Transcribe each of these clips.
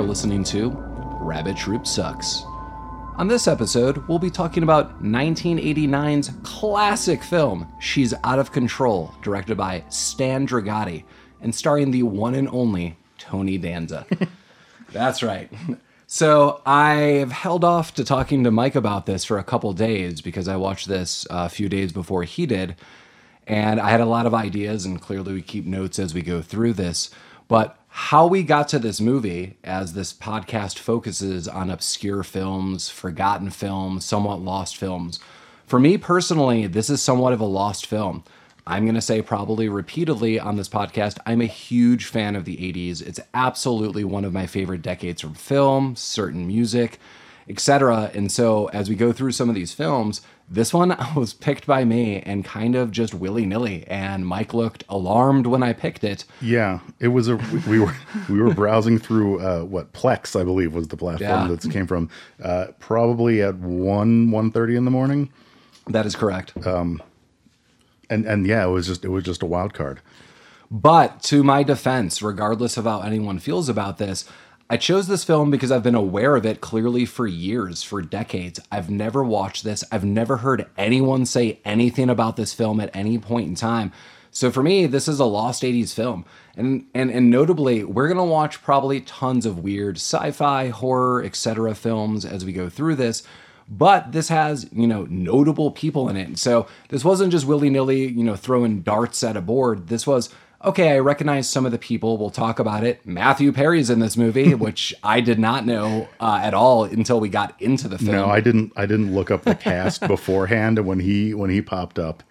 listening to Rabbit Troop Sucks. On this episode, we'll be talking about 1989's classic film, She's Out of Control, directed by Stan Dragoti, and starring the one and only Tony Danza. That's right. So I've held off to talking to Mike about this for a couple days because I watched this a few days before he did. And I had a lot of ideas, and clearly we keep notes as we go through this. But how we got to this movie, as this podcast focuses on obscure films, forgotten films, somewhat lost films, for me personally, this is somewhat of a lost film. I'm going to say probably repeatedly on this podcast, I'm a huge fan of the 80s. It's absolutely one of my favorite decades from film, certain music, etc. And so as we go through some of these films, this one was picked by me and kind of just willy nilly. And Mike looked alarmed when I picked it. Yeah, it was a we were we were browsing through uh, what Plex I believe was the platform Yeah. that came from. Uh, probably at one one thirty in the morning, That is correct. and and yeah, it was just it was just a wild card. But to my defense, regardless of how anyone feels about this, I chose this film because I've been aware of it clearly for years, for decades. I've never watched this. I've never heard anyone say anything about this film at any point in time. So for me, this is a lost 80s film. And and and notably, we're going to watch probably tons of weird sci-fi, horror, etc. films as we go through this but this has you know notable people in it so this wasn't just willy-nilly you know throwing darts at a board this was okay i recognize some of the people we'll talk about it matthew perry's in this movie which i did not know uh, at all until we got into the film No, I didn't I didn't look up the cast beforehand, and when he when he popped up,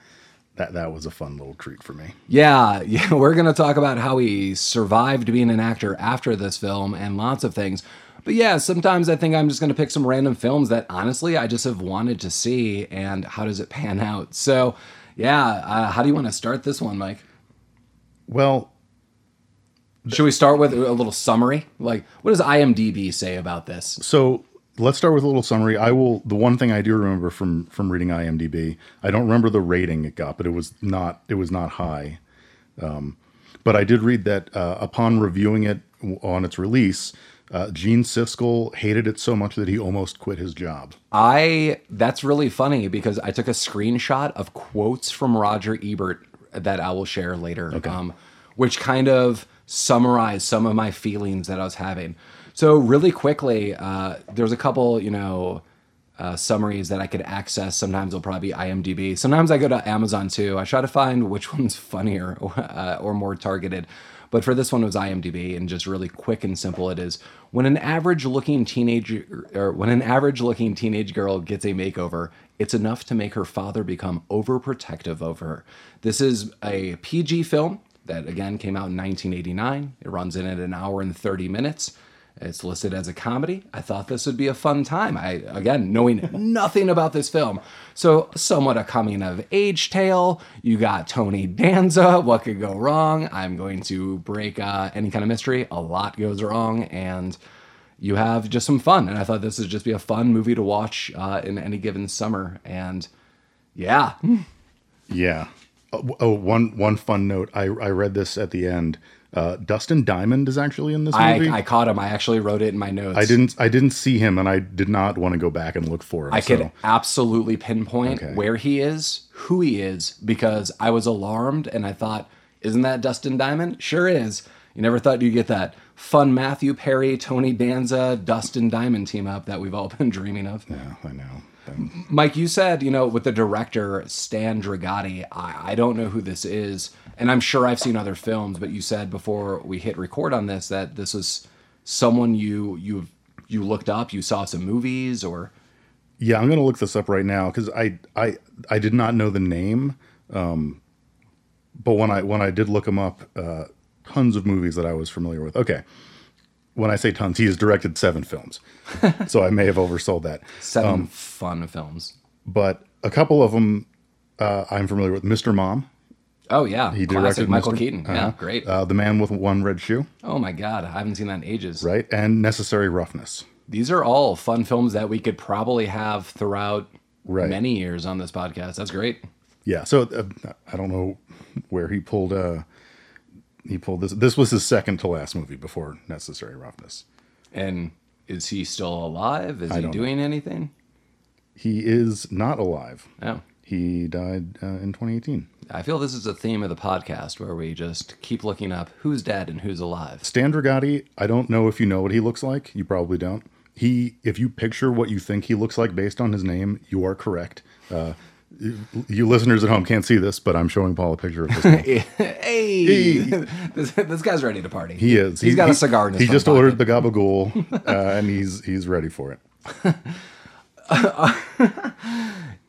that that was a fun little treat for me. Yeah, yeah, we're going to talk about how he survived being an actor after this film and lots of things. But yeah, sometimes I think I'm just going to pick some random films that honestly I just have wanted to see and how does it pan out. So, yeah, uh, how do you want to start this one, Mike? Well, Should we start with a little summary? Like, what does IMDb say about this? So let's start with a little summary. I will. The one thing I do remember from from reading IMDb, I don't remember the rating it got, but it was not it was not high. Um, but I did read that uh, upon reviewing it on its release, uh, Gene Siskel hated it so much that he almost quit his job. I that's really funny because I took a screenshot of quotes from Roger Ebert that I will share later, um, which kind of summarize some of my feelings that I was having. So really quickly, uh, there's a couple, you know, uh, summaries that I could access. Sometimes it'll probably be IMDb. Sometimes I go to Amazon too. I try to find which one's funnier or, uh, or more targeted. But for this one, it was IMDb, and just really quick and simple. It is when an average-looking teenage or when an average-looking teenage girl gets a makeover, it's enough to make her father become overprotective of her. This is a PG film that again came out in 1989. It runs in at an hour and 30 minutes. It's listed as a comedy. I thought this would be a fun time. I again knowing nothing about this film, so somewhat a coming of age tale. You got Tony Danza. What could go wrong? I'm going to break uh, any kind of mystery. A lot goes wrong, and you have just some fun. And I thought this would just be a fun movie to watch uh, in any given summer. And yeah, Yeah. Oh, oh, one one fun note. I I read this at the end. Uh, Dustin Diamond is actually in this I, movie. I caught him. I actually wrote it in my notes. I didn't I didn't see him, and I did not want to go back and look for him. I so. could absolutely pinpoint Okay. where he is, who he is, because I was alarmed and I thought, isn't that Dustin Diamond? Sure is. You never thought you'd get that fun Matthew Perry, Tony Danza, Dustin Diamond team up that we've all been dreaming of. Yeah, I know. Mike, you said, you know, with the director Stan Dragoti, I, I don't know who this is, and I'm sure I've seen other films, but you said before we hit record on this that this was someone you you you looked up, you saw some movies, or Yeah, I'm gonna look this up right now because I I I did not know the name, um, but when I when I did look him up, uh, tons of movies that I was familiar with. Okay, when I say tons, he has directed seven films, so I may have oversold that. seven fun films. But a couple of them uh, I'm familiar with. Mr. Mom, Oh yeah, he classic directed Michael Mr. Keaton. uh-huh. Yeah, great. Uh, the Man with One Red Shoe, oh my god, I haven't seen that in ages. right, and Necessary Roughness. These are all fun films that we could probably have throughout Right. many years on this podcast. That's great. Yeah, so uh, I don't know where he pulled. Uh, he pulled this. This was his second to last movie before Necessary Roughness. And is he still alive? Is he don't know. doing anything? He is not alive. Oh. He died uh, in 2018. I feel this is a theme of the podcast where we just keep looking up who's dead and who's alive. Stan Dragoti, I don't know if you know what he looks like. You probably don't. He, if you picture what you think he looks like based on his name, you are correct. Uh, you listeners at home can't see this, but I'm showing Paul a picture of this. man. hey, this, this guy's ready to party. He is. He's He- got he- a cigar in his He just pocket. ordered the gabagool, uh, and he's he's ready for it.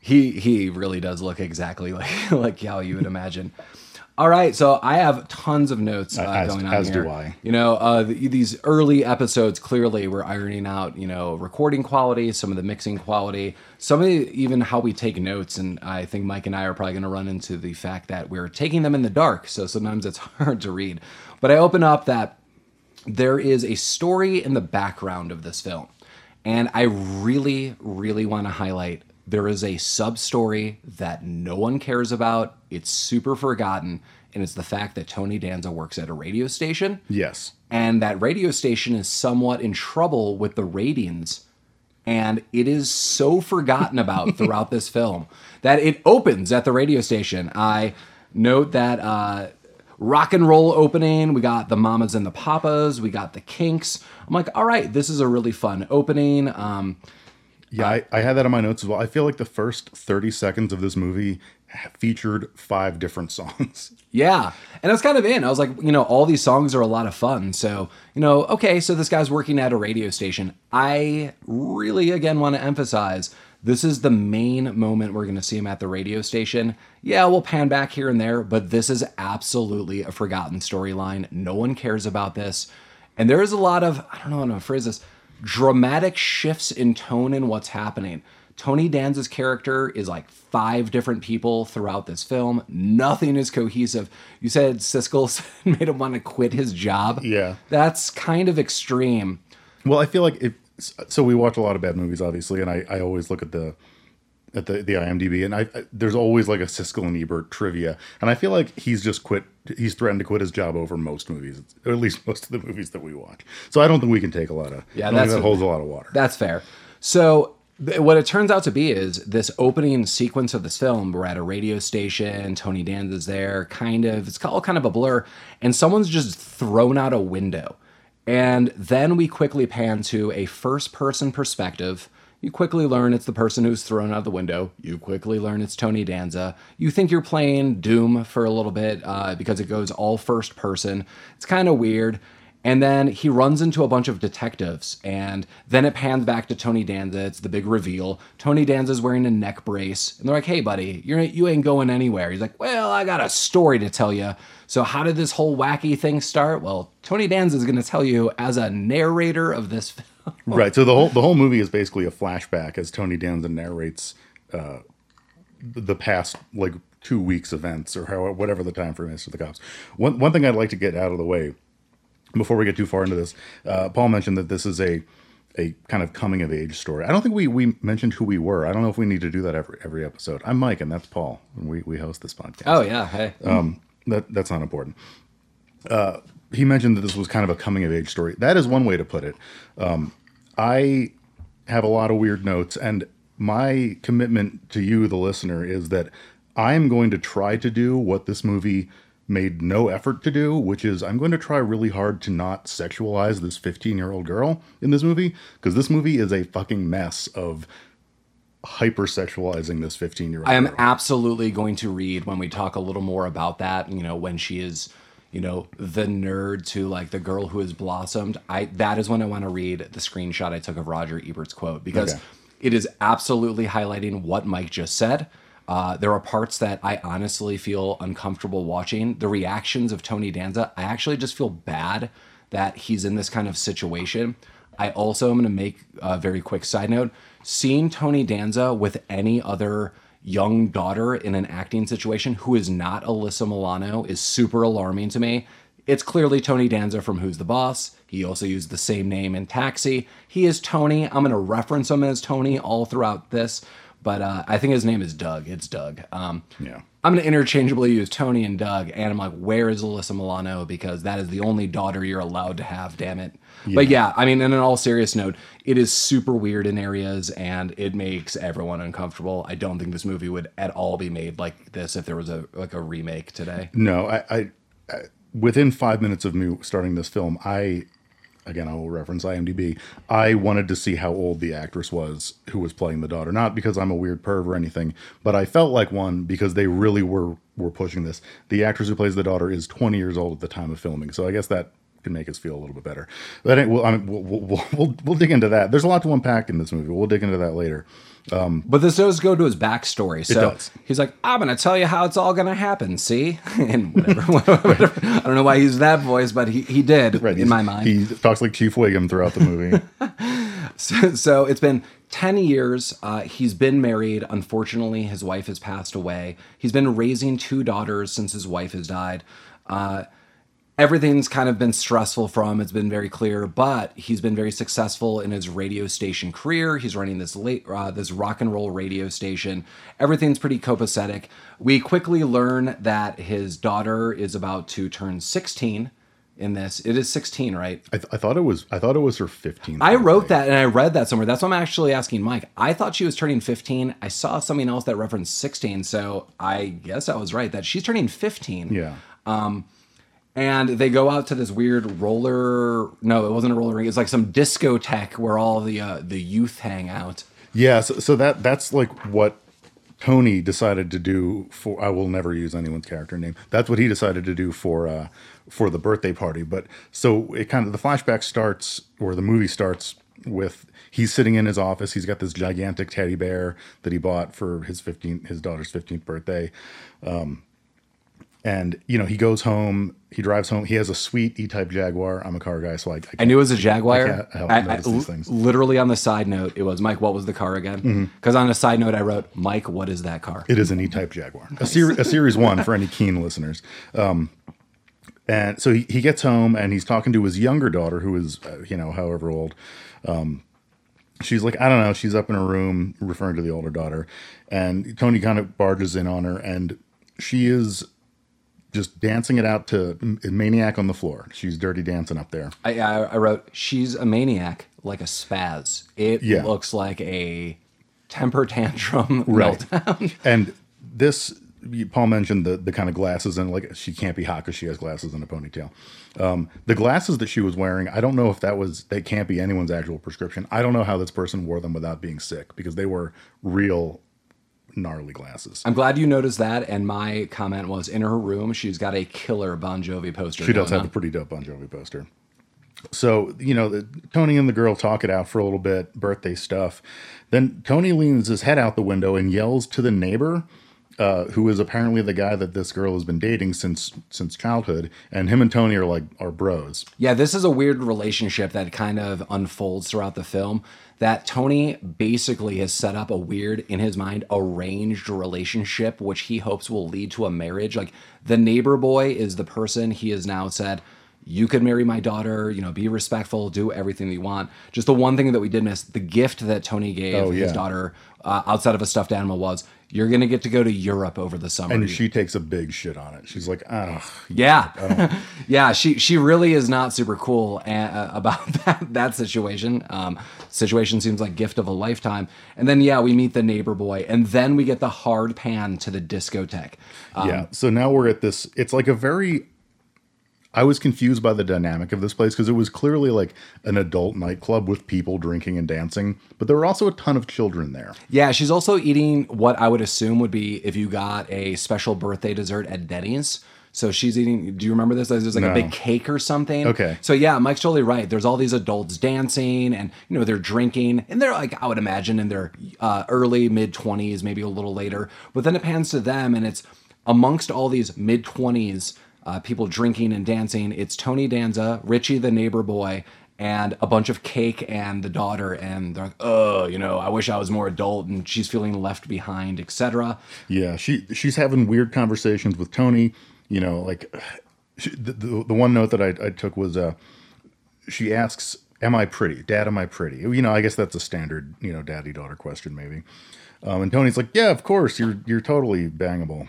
He he really does look exactly like like how you would imagine. All right, so I have tons of notes uh, As- going on as here. do I. You know, uh, the, these early episodes clearly were ironing out, you know, recording quality, some of the mixing quality, some of the, even how we take notes. And I think Mike and I are probably going to run into the fact that we're taking them in the dark, so sometimes it's hard to read. But I open up that there is a story in the background of this film. And I really, really want to highlight there is a sub story that no one cares about. It's super forgotten. And it's the fact that Tony Danza works at a radio station. Yes. And that radio station is somewhat in trouble with the ratings. And it is so forgotten about throughout this film that it opens at the radio station. I note that uh, rock and roll opening. We got the Mamas and the Papas. We got the Kinks. I'm like, all right, this is a really fun opening. Um, Yeah, uh, I, I had that in my notes as well. I feel like the first 30 seconds of this movie featured five different songs. Yeah. And I was kind of in. I was like, you know, all these songs are a lot of fun. So, you know, okay, so this guy's working at a radio station. I really, again, want to emphasize this is the main moment we're going to see him at the radio station. Yeah, we'll pan back here and there, but this is absolutely a forgotten storyline. No one cares about this. And there is a lot of, I don't know how to phrase this, dramatic shifts in tone in what's happening. Tony Danza's character is like five different people throughout this film. Nothing is cohesive. You said Siskel made him want to quit his job. Yeah. That's kind of extreme. Well, I feel like if so, we watch a lot of bad movies, obviously, and I, I always look at the at the, the IMDb, and I, I there's always like a Siskel and Ebert trivia, and I feel like he's just quit. He's threatened to quit his job over most movies, or at least most of the movies that we watch. So I don't think we can take a lot of. Yeah, I don't think that's- that holds a lot of water. That's fair. So what it turns out to be is this opening sequence of this film. We're at a radio station. Tony Danza's there. Kind of, it's all kind of a blur, and someone's just thrown out a window. And then we quickly pan to a first-person perspective. You quickly learn it's the person who's thrown out the window. You quickly learn it's Tony Danza. You think you're playing Doom for a little bit uh, because it goes all first person. It's kind of weird. And then he runs into a bunch of detectives, and then it pans back to Tony Danza. It's the big reveal. Tony Danza's wearing a neck brace, and they're like, "Hey, buddy, you're you ain't going anywhere." He's like, "Well, I got a story to tell you." So, how did this whole wacky thing start? Well, Tony Danza is going to tell you as a narrator of this film. Right. So the whole the whole movie is basically a flashback as Tony Danza narrates uh, the past like two weeks events or how whatever the time frame is for the cops. One one thing I'd like to get out of the way before we get too far into this, uh, Paul mentioned that this is a a kind of coming of age story. I don't think we we mentioned who we were. I don't know if we need to do that every every episode. I'm Mike and that's Paul. And we we host this podcast. Oh yeah, hey, That that's not important. Uh, he mentioned that this was kind of a coming of age story. That is one way to put it. Um, I have a lot of weird notes, and my commitment to you, the listener, is that I am going to try to do what this movie made no effort to do, which is I'm going to try really hard to not sexualize this 15 year old girl in this movie because this movie is a fucking mess of hypersexualizing this 15 year old. I am absolutely going to read when we talk a little more about that. You know, when she is, you know, the nerd to like the girl who has blossomed. I that is when I want to read the screenshot I took of Roger Ebert's quote because Okay. it is absolutely highlighting what Mike just said. Uh, there are parts that I honestly feel uncomfortable watching. The reactions of Tony Danza, I actually just feel bad that he's in this kind of situation. I also am going to make a very quick side note. Seeing Tony Danza with any other young daughter in an acting situation who is not Alyssa Milano is super alarming to me. It's clearly Tony Danza from Who's the Boss. He also used the same name in Taxi. He is Tony. I'm going to reference him as Tony all throughout this. but uh, I think his name is Doug. It's Doug. Um, Yeah. I'm going to interchangeably use Tony and Doug, and I'm like, where is Alyssa Milano? Because that is the only daughter you're allowed to have. Damn it. But yeah, I mean, in an all serious note, it is super weird in areas, and it makes everyone uncomfortable. I don't think this movie would at all be made like this if there was a like a remake today. No, I, I, I within five minutes of me starting this film, I again I will reference IMDb. I wanted to see how old the actress was who was playing the daughter, not because I'm a weird perv or anything, but I felt like one because they really were were pushing this. The actress who plays the daughter is 20 years old at the time of filming, so I guess that can make us feel a little bit better. But we'll, I mean, we'll, we'll, we'll, we'll dig into that. There's a lot to unpack in this movie. We'll dig into that later. But this does go to his backstory. So he's like, I'm going to tell you how it's all going to happen. See? and whatever, whatever. I don't know why he used that voice, but he, he did in he's- my mind. he talks like Chief Wiggum throughout the movie. So, so it's been 10 years. Uh, he's been married. Unfortunately, his wife has passed away. He's been raising two daughters since his wife has died. Uh, everything's kind of been stressful for him. It's been very clear, but he's been very successful in his radio station career. He's running this late, uh, this rock and roll radio station. Everything's pretty copacetic. We quickly learn that his daughter is about to turn 16 in this. It is 16, right? I, th- I thought it was I thought it was her 15th. I wrote that and I read that somewhere. That's why I'm actually asking Mike. I thought she was turning 15. I saw something else that referenced 16, so I guess I was right that she's turning 15. Yeah. And they go out to this weird roller. No, it wasn't a roller rink. It's like some discotheque where all the uh, the youth hang out. Yeah, so, so that that's like what Tony decided to do for I will never use anyone's character name. That's what he decided to do for uh for the birthday party. But so it kind of the flashback starts or the movie starts with he's sitting in his office. He's got this gigantic teddy bear that he bought for his 15 his daughter's 15th birthday. Um and you know, he goes home, he drives home. He has a sweet E-type Jaguar. I'm a car guy, so I, I I knew it was a Jaguar. I- I- these things. literally on the side note, it was Mike. What was the car again? Because on a side note, I wrote Mike. What is that car? It is an E-Type Jaguar, a, ser- a Series One for any keen listeners. Um, and so he, he gets home and he's talking to his younger daughter, who is uh, you know however old. Um, she's like I don't know. She's up in her room, referring to the older daughter, and Tony kind of barges in on her, and she is just dancing it out to maniac on the floor. She's dirty dancing up there. I, I, I wrote, she's a maniac, like a spaz. It Yeah. looks like a temper tantrum Right. meltdown. and this Paul mentioned the the kind of glasses and like she can't be hot because she has glasses and a ponytail. Um, the glasses that she was wearing, I don't know if that was they can't be anyone's actual prescription. I don't know how this person wore them without being sick because they were real gnarly glasses. I'm glad you noticed that. And my comment was in her room, she's got a killer Bon Jovi poster. She does have a pretty dope Bon Jovi poster. So you know, the, Tony and the girl talk it out for a little bit, birthday stuff. Then Tony leans his head out the window and yells to the neighbor, uh, who is apparently the guy that this girl has been dating since since childhood. And him and Tony are like are bros. Yeah, this is a weird relationship that kind of unfolds throughout the film. That Tony basically has set up a weird, in his mind, arranged relationship, which he hopes will lead to a marriage. Like the neighbor boy is the person he has now said, you could marry my daughter, you know, be respectful, do everything that you want. Just the one thing that we did miss, the gift that Tony gave Oh, his daughter uh, outside of a stuffed animal was, you're going to get to go to Europe over the summer. And she takes a big shit on it. She's like, ah, Yeah, yeah. She she really is not super cool uh, about that that situation. Um, situation seems like gift of a lifetime. And then yeah, we meet the neighbor boy, and then we get the hard pan to the discotheque. Um, yeah. So now we're at this. It's like a very. I was confused by the dynamic of this place because it was clearly like an adult nightclub with people drinking and dancing, but there were also a ton of children there. Yeah, she's also eating what I would assume would be if you got a special birthday dessert at Denny's. So she's eating. Do you remember this? There's like a big cake or something. Okay. So yeah, Mike's totally right. There's all these adults dancing, and you know they're drinking, and they're like I would imagine in their uh, early mid twenties, maybe a little later. But then it pans to them, and it's amongst all these mid twenties uh, people drinking and dancing. It's Tony Danza, Richie the neighbor boy, and a bunch of cake and the daughter, and they're like, oh, you know, I wish I was more adult, and she's feeling left behind, etc. Yeah, she she's having weird conversations with Tony. You know, like she, the, the the one note that I, I took was uh, she asks am I pretty? Dad, am I pretty? You know, I guess that's a standard, you know, daddy daughter question maybe. Um, and Tony's like, yeah, of course, you're you're totally bangable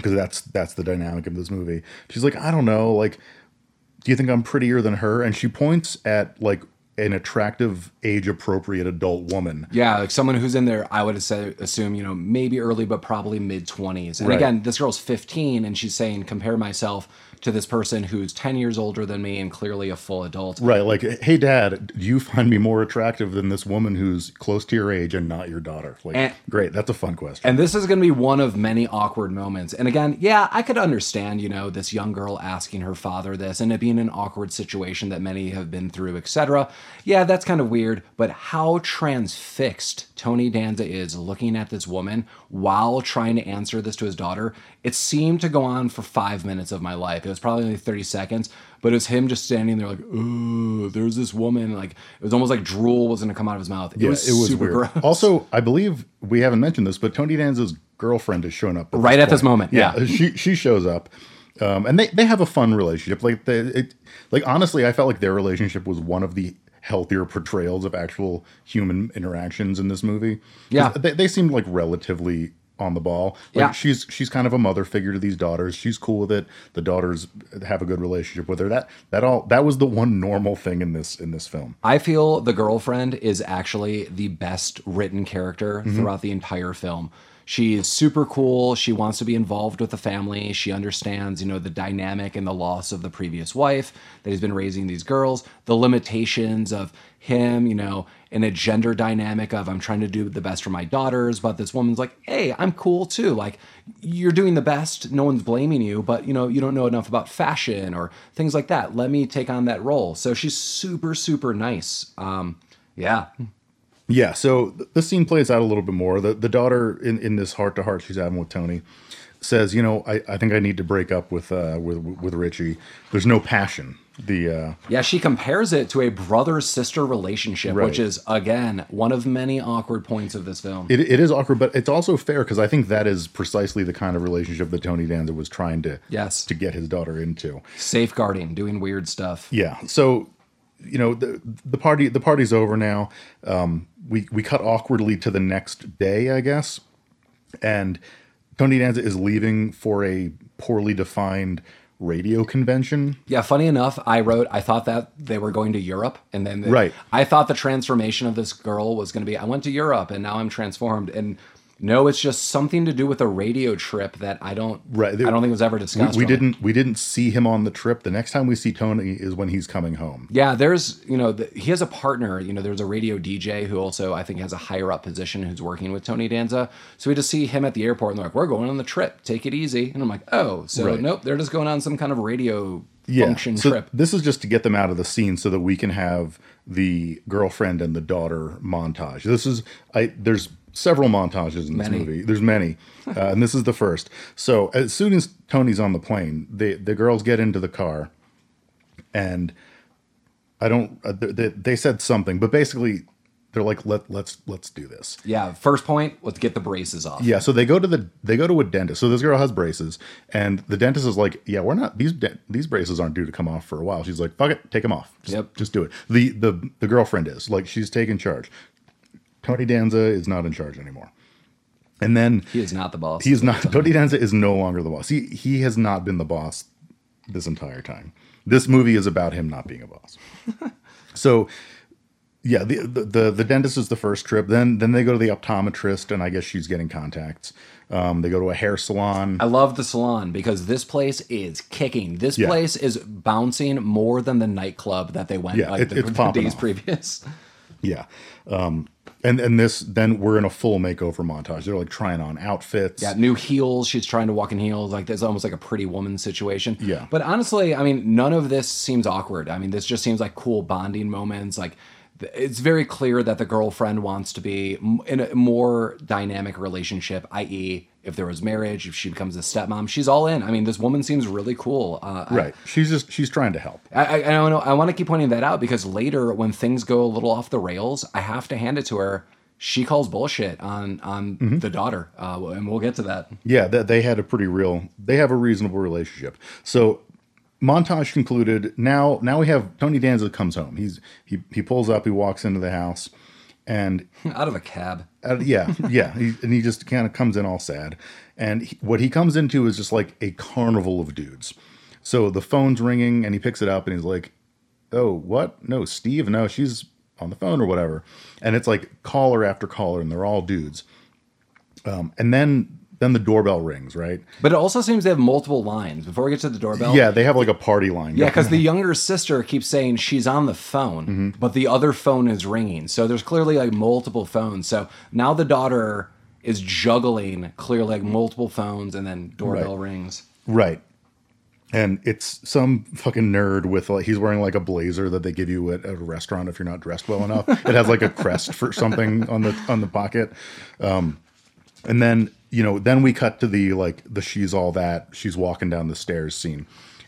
because that's that's the dynamic of this movie. She's like, I don't know, like, do you think I'm prettier than her? And she points at like an attractive, age appropriate adult woman. Yeah, like someone who's in there, I would say, assume, you know, maybe early, but probably mid 20s. And Right. again, this girl's 15 and she's saying, compare myself to this person who's 10 years older than me and clearly a full adult. Right, like, hey, dad, do you find me more attractive than this woman who's close to your age and not your daughter? Like, And- great, that's a fun question. And this is going to be one of many awkward moments. And again, yeah, I could understand, you know, this young girl asking her father this and it being an awkward situation that many have been through, etc. Yeah, that's kind of weird, but how transfixed Tony Danza is looking at this woman while trying to answer this to his daughter, it seemed to go on for 5 minutes of my life. It was probably only 30 seconds, but it was him just standing there like, "Oh, there's this woman." Like it was almost like drool was going to come out of his mouth. It was super weird. gross. Also, I believe we haven't mentioned this, but Tony Danza's girlfriend is showing up Right at this moment, yeah. she she shows up, um, and they they have a fun relationship. Like they, it, like honestly, I felt like their relationship was one of the healthier portrayals of actual human interactions in this movie. Yeah. they, they seemed like relatively on the ball. Like Yeah. she's she's kind of a mother figure to these daughters. She's cool with it. The daughters have a good relationship with her. That that all that was the one normal thing in this in this film. I feel the girlfriend is actually the best written character Mm-hmm. throughout the entire film. She is super cool. She wants to be involved with the family. She understands, you know, the dynamic and the loss of the previous wife that he's been raising these girls, the limitations of him, you know, in a gender dynamic of I'm trying to do the best for my daughters, but this woman's like, "Hey, I'm cool too. Like you're doing the best. No one's blaming you, but you know, you don't know enough about fashion or things like that. Let me take on that role." So she's super super nice. Um yeah. Yeah, so th- this scene plays out a little bit more. The the daughter in, in this heart to heart she's having with Tony says, you know, I, I think I need to break up with uh with with Richie. There's no passion. The uh Yeah, she compares it to a brother sister relationship, Right. which is again one of many awkward points of this film. it, it is awkward, but it's also fair because I think that is precisely the kind of relationship that Tony Danza was trying to Yes. to get his daughter into. Safeguarding, doing weird stuff. Yeah. So, you know, the the party the party's over now. Um, we we cut awkwardly to the next day, I guess, and Tony Danza is leaving for a poorly defined radio convention. Yeah, funny enough, I wrote I thought that they were going to Europe and then Right. I thought the transformation of this girl was going to be I went to Europe and now I'm transformed and no, it's just something to do with a radio trip that I don't Right. I don't think it was ever We, discussed. we really. didn't we didn't see him on the trip. The next time we see Tony is when he's coming home. Yeah, there's, you know, the, he has a partner. You know, there's a radio DJ who also, I think, has a higher up position who's working with Tony Danza. So we just see him at the airport and they're like, we're going on the trip. Take it easy. And I'm like, oh, so Right. nope, they're just going on some kind of radio Yeah. function so trip. this is just to get them out of the scene so that we can have the girlfriend and the daughter montage. This is I there's several montages in this Many. movie. There's many. Uh, and this is the first. So as soon as Tony's on the plane, the the girls get into the car and I don't uh, they, they said something, but basically they're like let let's let's do this. Yeah, first point, let's get the braces off. Yeah, so they go to the they go to a dentist. So this girl has braces, and the dentist is like, "Yeah, we're not these de- these braces aren't due to come off for a while." She's like, "Fuck it, take them off. Just, Yep. just do it." The the the girlfriend is like, she's taking charge. Tony Danza is not in charge anymore, and then He is not the boss. He is not. Tony Danza is no longer the boss. He he has not been the boss this entire time. This movie is about him not being a boss. so yeah, the, the the the dentist is the first trip. Then then they go to the optometrist, and I guess she's getting contacts. Um, they go to a hair salon. I love the salon because this place is kicking. This Yeah. place is bouncing more than the nightclub that they went Yeah, like it- the, it's the days off. previous. Yeah, um, and and this then we're in a full makeover montage. They're like trying on outfits. Yeah, new heels. She's trying to walk in heels. Like there's almost like a pretty woman situation. Yeah. But honestly, I mean, none of this seems awkward. I mean, this just seems like cool bonding moments. Like it's very clear that the girlfriend wants to be in a more dynamic relationship, i.e., if there was marriage, if she becomes a stepmom, she's all in. I mean, this woman seems really cool. Uh, I- right. She's just she's trying to help. I, I, I, know, I want to keep pointing that out because later, when things go a little off the rails, I have to hand it to her. She calls bullshit on on Mm-hmm. the daughter, uh, and we'll get to that. Yeah, that they had a pretty real. They have a reasonable relationship. So montage concluded. Now, now we have Tony Danza comes home. He's he he pulls up. He walks into the house, and out of a cab. uh, yeah, yeah, he, and he just kind of comes in all sad. And he, what he comes into is just like a carnival of dudes. So the phone's ringing, and he picks it up, and he's like, "Oh, what? No, Steve? No, she's on the phone or whatever." And it's like caller after caller, and they're all dudes. Um, and then then the doorbell rings, right? But it also seems they have multiple lines before we get to the doorbell. Yeah, they have like a party line. Yeah, because the younger sister keeps saying she's on the phone, Mm-hmm. but the other phone is ringing. So there's clearly like multiple phones. So now the daughter is juggling clearly like multiple phones, and then doorbell Right. rings. Right. And it's some fucking nerd with like he's wearing like a blazer that they give you at, at a restaurant if you're not dressed well enough. it has like a crest for something on the on the pocket. Um, and then you know then we cut to the like the she's all that she's walking down the stairs scene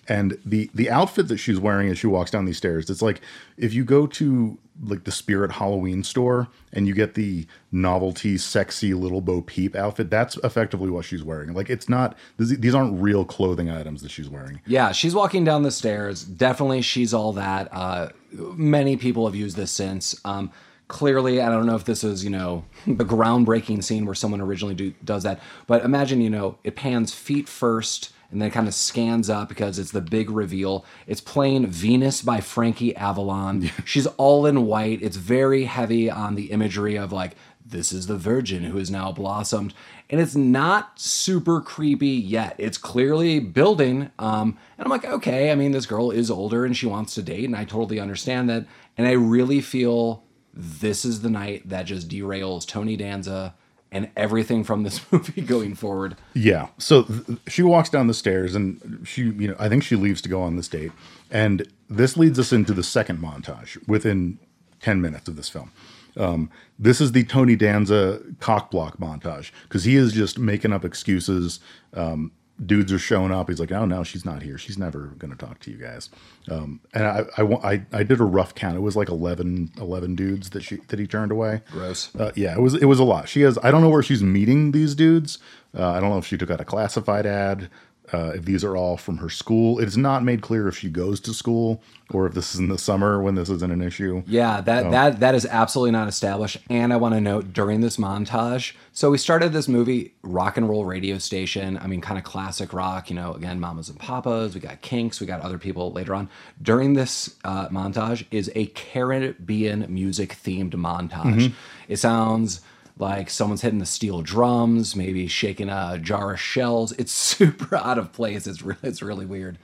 and the the outfit that she's wearing as she walks down these stairs it's like if you go to like the spirit halloween store and you get the novelty sexy little bo peep outfit that's effectively what she's wearing like it's not these aren't real clothing items that she's wearing Yeah, she's walking down the stairs. Definitely, she's all that. Uh, many people have used this since. Um, clearly, I don't know if this is, you know, the groundbreaking scene where someone originally do, does that, but imagine, you know, it pans feet first and then it kind of scans up because it's the big reveal. It's playing Venus by Frankie Avalon. She's all in white. It's very heavy on the imagery of like, this is the virgin who has now blossomed. And it's not super creepy yet. It's clearly building. Um, and I'm like, okay, I mean, this girl is older and she wants to date, and I totally understand that. And I really feel this is the night that just derails Tony Danza and everything from this movie going forward. Yeah. So th- she walks down the stairs and she, you know, I think she leaves to go on this date. And this leads us into the second montage within 10 minutes of this film. Um, this is the Tony Danza cock block montage because he is just making up excuses. Um, dudes are showing up. He's like, oh, no, she's not here. She's never going to talk to you guys. Um, and I, I, I, I did a rough count. It was like 11, 11 dudes that she, that he turned away. Gross. Uh, yeah, it was it was a lot. She has I don't know where she's meeting these dudes. Uh, I don't know if she took out a classified ad. Uh, if these are all from her school, it is not made clear if she goes to school or if this is in the summer when this isn't an issue. Yeah, that that that is absolutely not established. And I want to note during this montage, so we started this movie rock and roll radio station. I mean, kind of classic rock. You know, again, Mamas and Papas. We got Kinks. We got other people later on. During this uh, montage is a Caribbean music themed montage. It sounds like someone's hitting the steel drums, maybe shaking a jar of shells. It's super out of place. It's really it's really weird.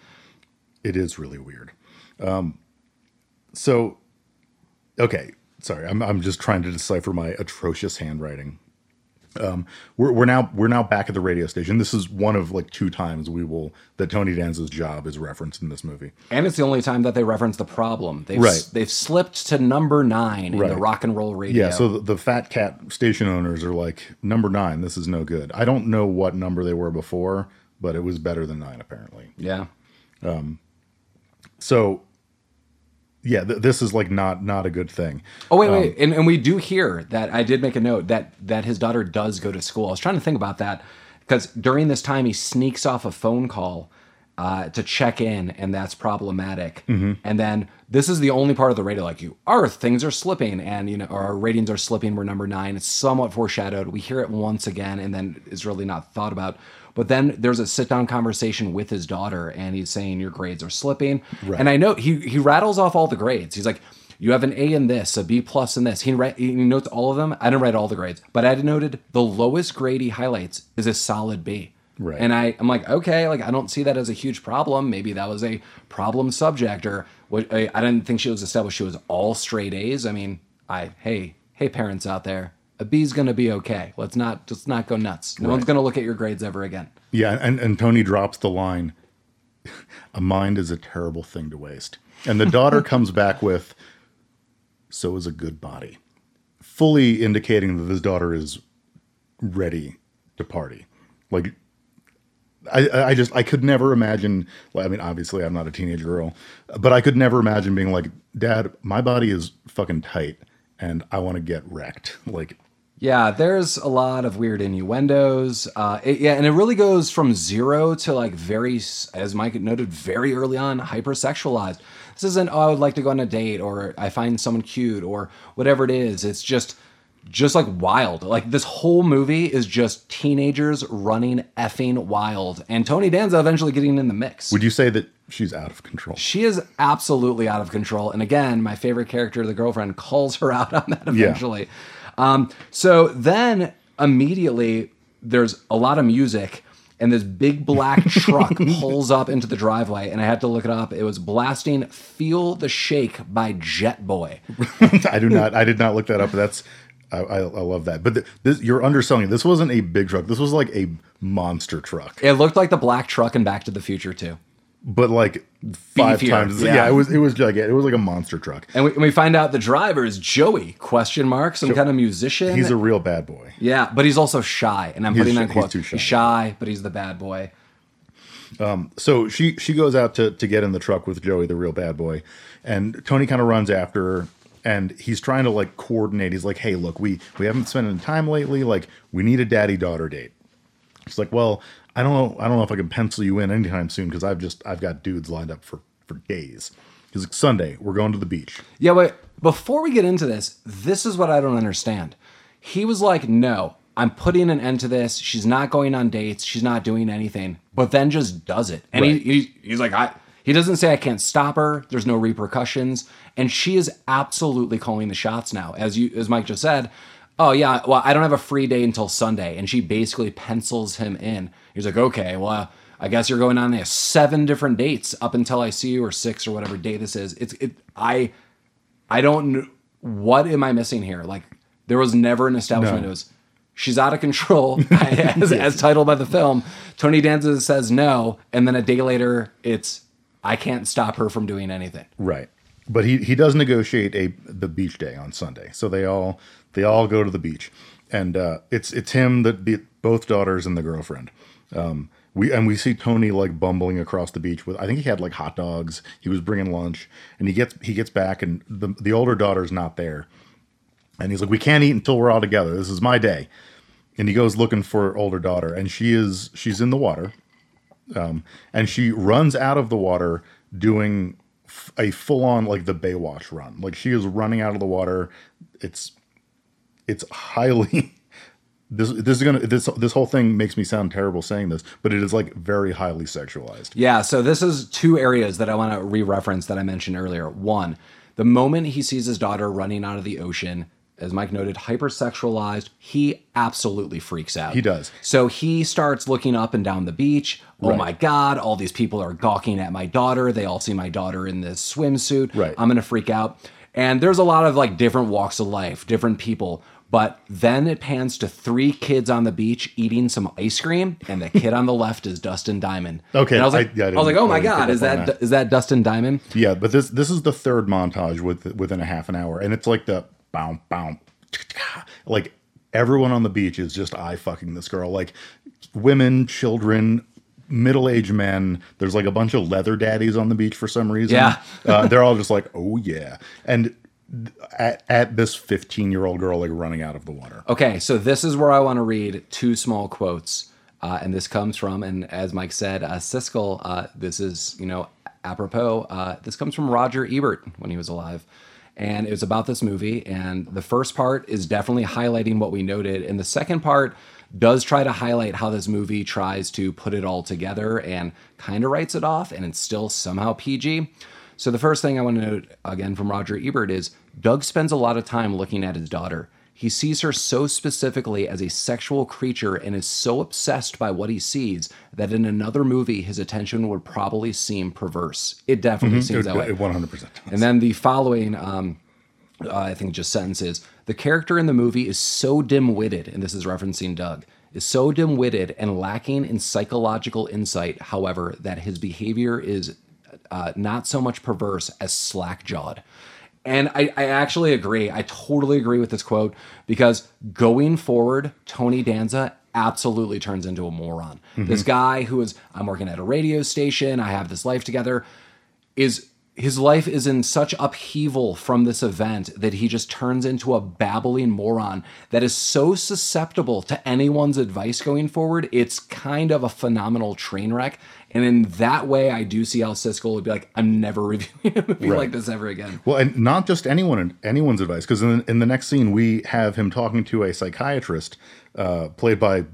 It is really weird. Um, so, okay, sorry, I'm I'm just trying to decipher my atrocious handwriting. Um, we're we're now we're now back at the radio station. This is one of like two times we will that Tony Danza's job is referenced in this movie. And it's the only time that they reference the problem. They've, Right. they've slipped to number nine in the rock and roll radio. Yeah, so the, the fat cat station owners are like number nine. This is no good. I don't know what number they were before, but it was better than nine apparently. yeah. So, yeah, th- this is like not not a good thing. Oh wait, wait, and, and we do hear that I did make a note that that his daughter does go to school. I was trying to think about that because during this time he sneaks off a phone call uh, to check in, and that's problematic. And then this is the only part of the radio like you are things are slipping, and you know our ratings are slipping. We're number nine. It's somewhat foreshadowed. We hear it once again, and then it's really not thought about. But then there's a sit down conversation with his daughter, and he's saying your grades are slipping. And I know he he rattles off all the grades. He's like, you have an A in this, a B plus in this. He, write, he notes all of them. I didn't write all the grades, but I noted the lowest grade he highlights is a solid B. Right. And I, I'm like, okay, like I don't see that as a huge problem. Maybe that was a problem subject, or what? I, I didn't think she was established. She was all straight A's. I mean, I hey hey parents out there, a B's gonna be okay. Let's not just not go nuts. No one's gonna look at your grades ever again. Yeah, and and Tony drops the line, "A mind is a terrible thing to waste," and the daughter comes back with, "So is a good body," fully indicating that this daughter is ready to party. Like, I I just I could never imagine. Well, I mean, obviously I'm not a teenage girl, but I could never imagine being like, "Dad, my body is fucking tight, and I want to get wrecked." Like, Yeah, there's a lot of weird innuendos. Uh, it- yeah, and it really goes from zero to like very, as Mike noted, very early on, hypersexualized. This isn't, oh, I would like to go on a date or I find someone cute or whatever it is. It's just, just like wild. Like this whole movie is just teenagers running effing wild, and Tony Danza eventually getting in the mix. Would you say that she's out of control? She is absolutely out of control. And again, my favorite character, the girlfriend, calls her out on that eventually. Um, so then immediately there's a lot of music and this big black truck pulls up into the driveway and I had to look it up. It was blasting Feel the Shake by Jetboy. I do not. I did not look that up. But that's. I, I, I love that. But th- this, you're underselling it. This wasn't a big truck. This was like a monster truck. It looked like the black truck in Back to the Future too. But like five Beefier, times. yeah. Yeah. it was it was gigantic. It was like a monster truck. And we, and we find out the driver is Joey, question mark, some kind of musician. He's a real bad boy. yeah, but he's also shy. And I'm He's putting sh- that quote. he's too shy. He's shy, but he's the bad boy. Um, so she she goes out to to get in the truck with Joey, the real bad boy, and Tony kind of runs after her. And he's trying to like coordinate. He's like, "Hey, look, we we haven't spent any time lately. Like, we need a daddy daughter date." He's like, "Well, I don't know. I don't know if I can pencil you in anytime soon because I've just I've got dudes lined up for for days." Because it's "Sunday, we're going to the beach." Yeah, wait. Before we get into this, this is what I don't understand. He was like, "No, I'm putting an end to this. She's not going on dates. She's not doing anything." But then just does it, and Right. he, he he's like, "I." He doesn't say I can't stop her. There's no repercussions, and she is absolutely calling the shots now. As you, as Mike just said, oh yeah, well I don't have a free day until Sunday, and she basically pencils him in. He's like, okay, well I guess you're going on there seven different dates up until I see you, or six or whatever day this is. It's it. I I don't what am I missing here? Like there was never an establishment. No. It was she's out of control as, as titled by the film. Tony Danza says no, and then a day later it's I can't stop her from doing anything. Right. But he, he does negotiate a the beach day on Sunday. So they all they all go to the beach. And uh, it's it's him that the both daughters and the girlfriend. Um, we and we see Tony like bumbling across the beach with I think he had like hot dogs. He was bringing lunch and he gets he gets back and the the older daughter's not there. And he's like we can't eat until we're all together. This is my day. And he goes looking for older daughter and she is she's in the water and she runs out of the water doing a full on like the Baywatch run. Like she is running out of the water. It's it's highly this this is gonna this this whole thing makes me sound terrible saying this, but it is like very highly sexualized. Yeah, so this is two areas that I want to re-reference that I mentioned earlier. One, the moment he sees his daughter running out of the ocean, as Mike noted, hypersexualized, he absolutely freaks out. He does. So he starts looking up and down the beach. Oh Right. my God, all these people are gawking at my daughter. They all see my daughter in this swimsuit. Right. I'm going to freak out. And there's a lot of like different walks of life, different people. But then it pans to three kids on the beach eating some ice cream, and the kid on the left is Dustin Diamond. Okay, And I was like, I- yeah, I I, was like, oh my god, is that, that. is that Dustin Diamond? Yeah, but this this is the third montage with within a half an hour, and it's like the bow bow, like everyone on the beach is just eye fucking this girl, like women, children. Middle-aged men. There's like a bunch of leather daddies on the beach for some reason. Yeah. uh, they're all just like, "Oh yeah," and at, at this 15-year-old girl like running out of the water. Okay, so this is where I want to read two small quotes. Uh, and this comes from, and as Mike said, uh, Siskel, uh, this is, you know, apropos, uh, this comes from Roger Ebert when he was alive. And it was about this movie. And the first part is definitely highlighting what we noted. And the second part does try to highlight how this movie tries to put it all together and kind of writes it off. And it's still somehow PG. So the first thing I want to note again from Roger Ebert is Doug spends a lot of time looking at his daughter. He sees her so specifically as a sexual creature and is so obsessed by what he sees that in another movie his attention would probably seem perverse. It definitely seems that way. 100%. And then the following, um, uh, I think just sentences. The character in the movie is so dim-witted, and this is referencing Doug, is so dim-witted and lacking in psychological insight, however, that his behavior is uh, not so much perverse as slack-jawed. And I, I actually agree. I totally agree with this quote because going forward, Tony Danza absolutely turns into a moron. This guy who is, I'm working at a radio station, I have this life together, is his life is in such upheaval from this event that he just turns into a babbling moron that is so susceptible to anyone's advice going forward. It's kind of a phenomenal train wreck. And in that way, I do see Al Siskel would be like, I'm never reviewing a movie Right. like this ever again. Well, and not just anyone anyone's advice, because in, in the next scene we have him talking to a psychiatrist, uh, played by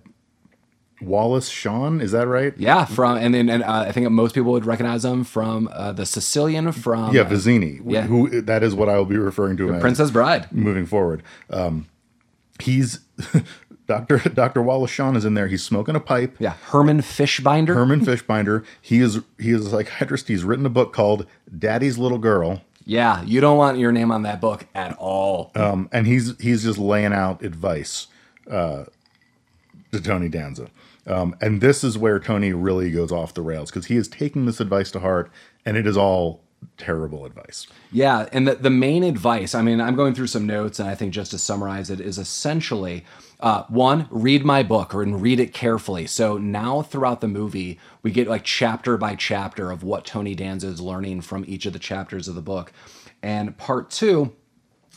Wallace Shawn. Is that right? Yeah, from and then and uh, I think most people would recognize him from uh, the Sicilian from Yeah, uh, Vizzini. yeah. Who that is what I will be referring to him as Princess Bride. moving forward. Um, he's Doctor Doctor Wallace Shawn is in there. He's smoking a pipe. Yeah, Herman Fishbinder. Herman Fishbinder. He is he is a psychiatrist. He's written a book called Daddy's Little Girl. yeah, you don't want your name on that book at all. um, and he's he's just laying out advice uh, to Tony Danza. Um, and this is where Tony really goes off the rails because he is taking this advice to heart, and it is all terrible advice. Yeah, and the, the main advice, I mean, I'm going through some notes, and I think just to summarize it, is essentially uh, one, read my book or and read it carefully. So now throughout the movie, we get like chapter by chapter of what Tony Danza is learning from each of the chapters of the book. And part two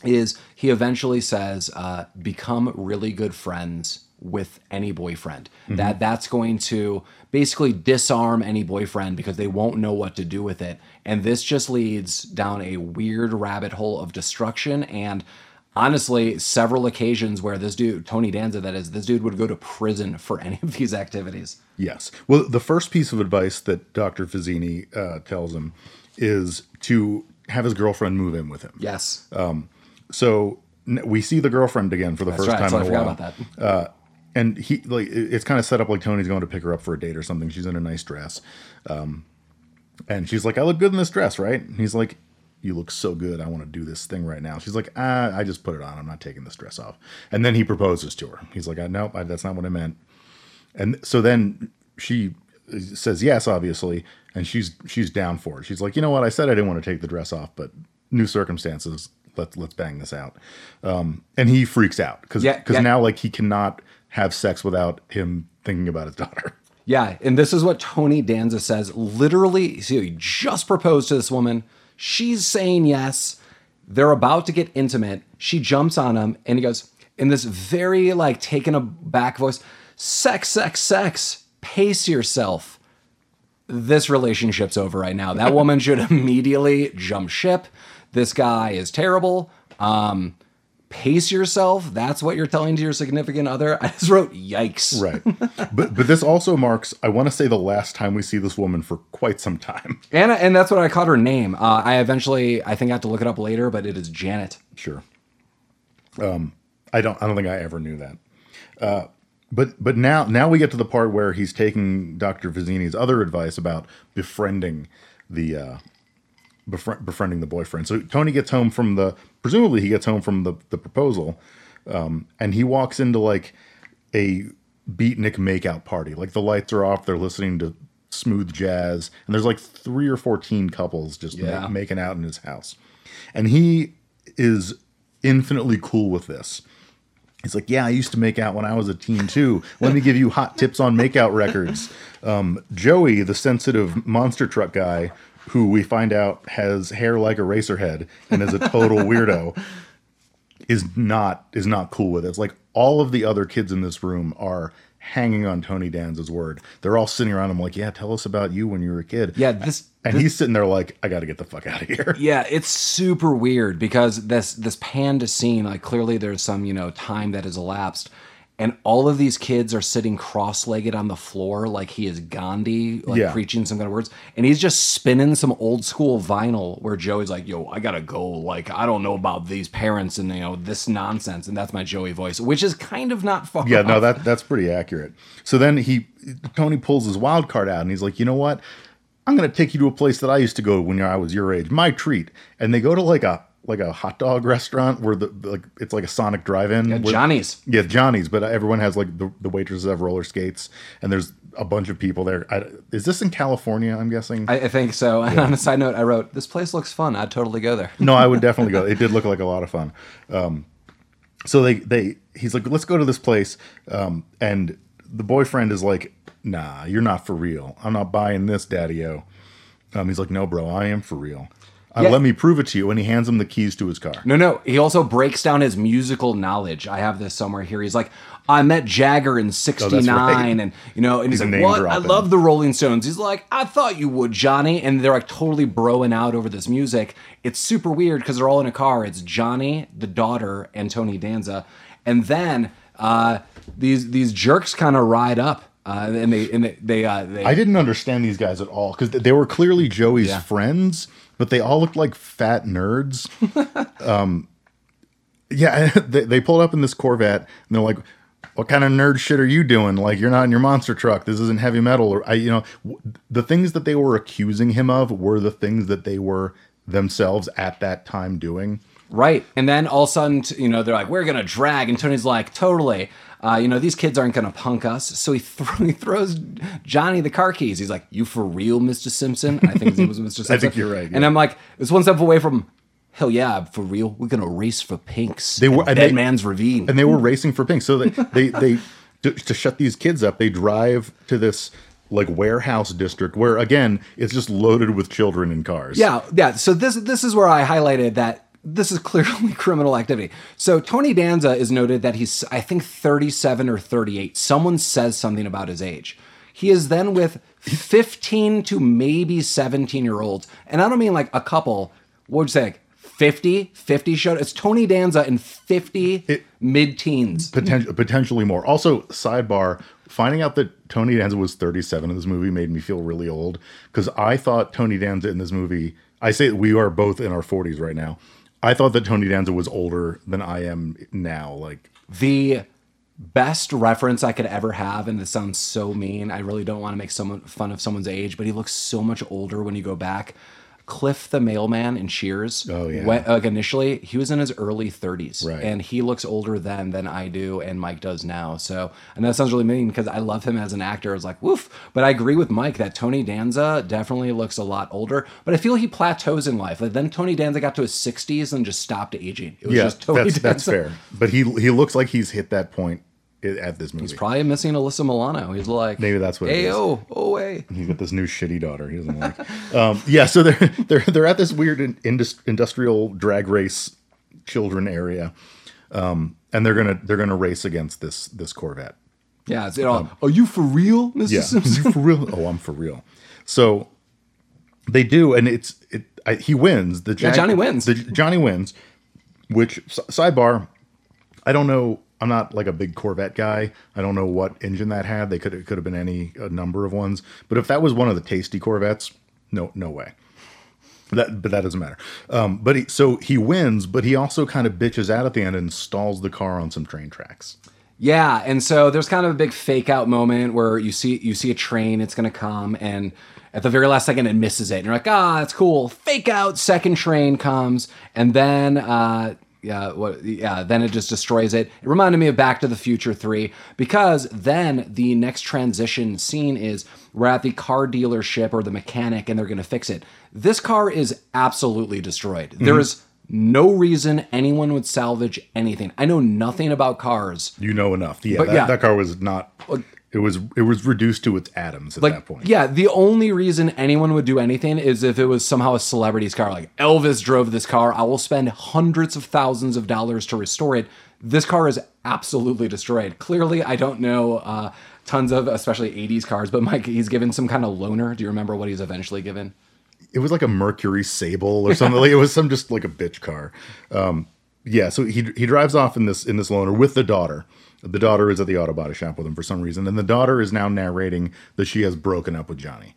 is he eventually says, uh, become really good friends with any boyfriend. That that's going to basically disarm any boyfriend because they won't know what to do with it. And this just leads down a weird rabbit hole of destruction and honestly several occasions where this dude Tony Danza that is this dude would go to prison for any of these activities. Yes. Well, the first piece of advice that Dr. Vizzini uh, tells him is to have his girlfriend move in with him. Yes. So we see the girlfriend again for the That's first right. time So I in a forgot while. about that. and he like it's kind of set up like Tony's going to pick her up for a date or something. She's in a nice dress, um, and she's like, "I look good in this dress, right?" And he's like, "You look so good. I want to do this thing right now." She's like, "Ah, I just put it on. I'm not taking this dress off." And then he proposes to her. He's like, "I nope, I, that's not what I meant." And so then she says yes, obviously, and she's she's down for it. She's like, "You know what? I said I didn't want to take the dress off, but new circumstances. Let's let's bang this out." Um, and he freaks out because Yeah, yeah. now like he cannot have sex without him thinking about his daughter. Yeah, and this is what Tony Danza says. Literally, so he just proposed to this woman. She's saying yes. They're about to get intimate. She jumps on him, and he goes in this very like taken aback voice, "Sex, sex, sex. Pace yourself." This relationship's over right now. That woman should immediately jump ship. This guy is terrible. Um, pace yourself. That's what you're telling to your significant other. I just wrote, "Yikes!" Right. but but this also marks I want to say the last time we see this woman for quite some time. And and that's what I called her name. Uh, I eventually I think I have to look it up later, but it is Janet. Sure. Um, I don't. I don't think I ever knew that. Uh, but but now now we get to the part where he's taking Dr. Vizzini's other advice about befriending the uh, befri- befriending the boyfriend. So Tony gets home from the presumably he gets home from the the proposal, um, and he walks into like a beatnik makeout party. Like the lights are off, they're listening to smooth jazz, and there's like three or fourteen couples just ma- making out in his house, and he is infinitely cool with this. He's like, yeah, I used to make out when I was a teen too. Let me give you hot tips on makeout records. Um, Joey, the sensitive monster truck guy, who we find out has hair like a racer head and is a total weirdo, is not is not cool with it. It's like all of the other kids in this room are hanging on Tony Danza's word. They're all sitting around him like, yeah, tell us about you when you were a kid. Yeah, this And he's sitting there like, I got to get the fuck out of here. yeah, it's super weird because this this panned scene, like clearly there's some, you know, time that has elapsed. And all of these kids are sitting cross-legged on the floor like he is Gandhi, like Yeah. preaching some kind of words. And he's just spinning some old school vinyl where Joey's like, yo, I gotta go. Like, I don't know about these parents and you know, this nonsense. And that's my Joey voice, which is kind of not far. Yeah, no, that that's pretty accurate. So then he Tony pulls his wild card out and he's like, you know what? I'm gonna take you to a place that I used to go when I was your age, my treat. And they go to like a like a hot dog restaurant where the like it's like a Sonic drive-in. where- Johnny's. Yeah, Johnny's, but everyone has like the, the waitresses have roller skates, and there's a bunch of people there. I, is this in California? I'm guessing. I, I think so. And on a side note, I wrote, "This place looks fun. I'd totally go there." no, I would definitely go. It did look like a lot of fun. Um, so they they he's like, let's go to this place, um, and the boyfriend is like, nah, you're not for real. I'm not buying this, Daddy O. Um, he's like, no, bro, I am for real. Uh, Yeah. Let me prove it to you. And he hands him the keys to his car. No, no. He also breaks down his musical knowledge. I have this somewhere here. He's like, I met Jagger in '69, right. and you know, and he's, He's like, "What? I love the Rolling Stones." He's like, "I thought you would, Johnny," and they're like totally broing out over this music. It's super weird because they're all in a car. It's Johnny, the daughter, and Tony Danza, and then uh, these these jerks kind of ride up, uh, and they and they they, uh, they I didn't understand these guys at all because they were clearly Joey's Yeah. friends, but they all looked like fat nerds. um, yeah, they, they pulled up in this Corvette and they're like, "What kind of nerd shit are you doing? Like, you're not in your monster truck. This isn't heavy metal." Or I, you know, w- the things that they were accusing him of were the things that they were themselves at that time doing. Right. And then all of a sudden, you know, they're like, we're going to drag. And Tony's like, totally. Uh, you know, these kids aren't going to punk us. So he, thro- he throws Johnny the car keys. He's like, you for real, Mr. Simpson? I think his name was Mr. Simpson. I think you're right, And. I'm like, it's one step away from, hell yeah, for real. We're going to race for pinks. They were- and Dead they- Man's Ravine. and they were racing for pink. So they they, they to, to shut these kids up, they drive to this like warehouse district where again it's just loaded with children in cars. Yeah, yeah. So this this is where I highlighted that this is clearly criminal activity. So Tony Danza is noted that he's I think 37 or 38. Someone says something about his age. He is then with 15 to maybe 17 year olds. And I don't mean like a couple. What would you say? Like 50? 50 showed. It's Tony Danza and 50 mid teens. Potent- potentially more. Also, sidebar: finding out that Tony Danza was 37 in this movie made me feel really old because I thought Tony Danza in this movie. I say we are both in our 40s right now. I thought that Tony Danza was older than I am now. Like, the best reference I could ever have, and this sounds so mean. I really don't want to make someone fun of someone's age, but he looks so much older when you go back. Cliff the mailman in Cheers. Oh, yeah. When, like initially, he was in his early 30s, Right. and he looks older then than I do, and Mike does now. So, and that sounds really mean because I love him as an actor. It's like woof, but I agree with Mike that Tony Danza definitely looks a lot older. But I feel he plateaus in life. Like then Tony Danza got to his 60s and just stopped aging. It was yeah, just Tony that's that's Danza. fair. But he he looks like he's hit that point i- at this movie. He's probably missing Alyssa Milano. He's like, Maybe that's what it Hey, oh, oh. He's got this new shitty daughter he doesn't like. um, yeah, so they're they're they're at this weird in- indus- industrial drag race children area, um, and they're gonna they're gonna race against this this Corvette. Yeah, it's, you know, are you for real, Mr. Um, Yeah, Simpson? You for real. Oh, I'm for real. So they do, and it's it. I, he wins. The Jag- Johnny wins. The Johnny wins. Which sidebar? I don't know. I'm not like a big Corvette guy. I don't know what engine that had. They could it could have been any a number of ones. But if that was one of the tasty Corvettes, no no way. That but that doesn't matter. Um, but he, so he wins, but he also kind of bitches out at the end and stalls the car on some train tracks. Yeah, and so there's kind of a big fake out moment where you see you see a train, it's gonna come, and at the very last second it misses it, and you're like, ah, that's cool. Fake out, second train comes, and then uh yeah, what yeah, then it just destroys it. It reminded me of Back to the Future 3 because then the next transition scene is we're at the car dealership or the mechanic and they're gonna fix it. This car is absolutely destroyed. Mm-hmm. There is no reason anyone would salvage anything. I know nothing about cars. You know enough. Yeah, But that, yeah. that car was not. It was it was reduced to its atoms at Like, that point. yeah, the only reason anyone would do anything is if it was somehow a celebrity's car. Like Elvis drove this car. I will spend hundreds of thousands of dollars to restore it. This car is absolutely destroyed. Clearly, I don't know uh, tons of, especially 80s cars, but Mike, he's given some kind of loaner. Do you remember what he's eventually given? It was like a Mercury Sable or something. like, it was some just like a bitch car. Um, yeah, so he he drives off in this in this loaner with the daughter. The daughter is at the auto body shop with him for some reason, and the daughter is now narrating that she has broken up with Johnny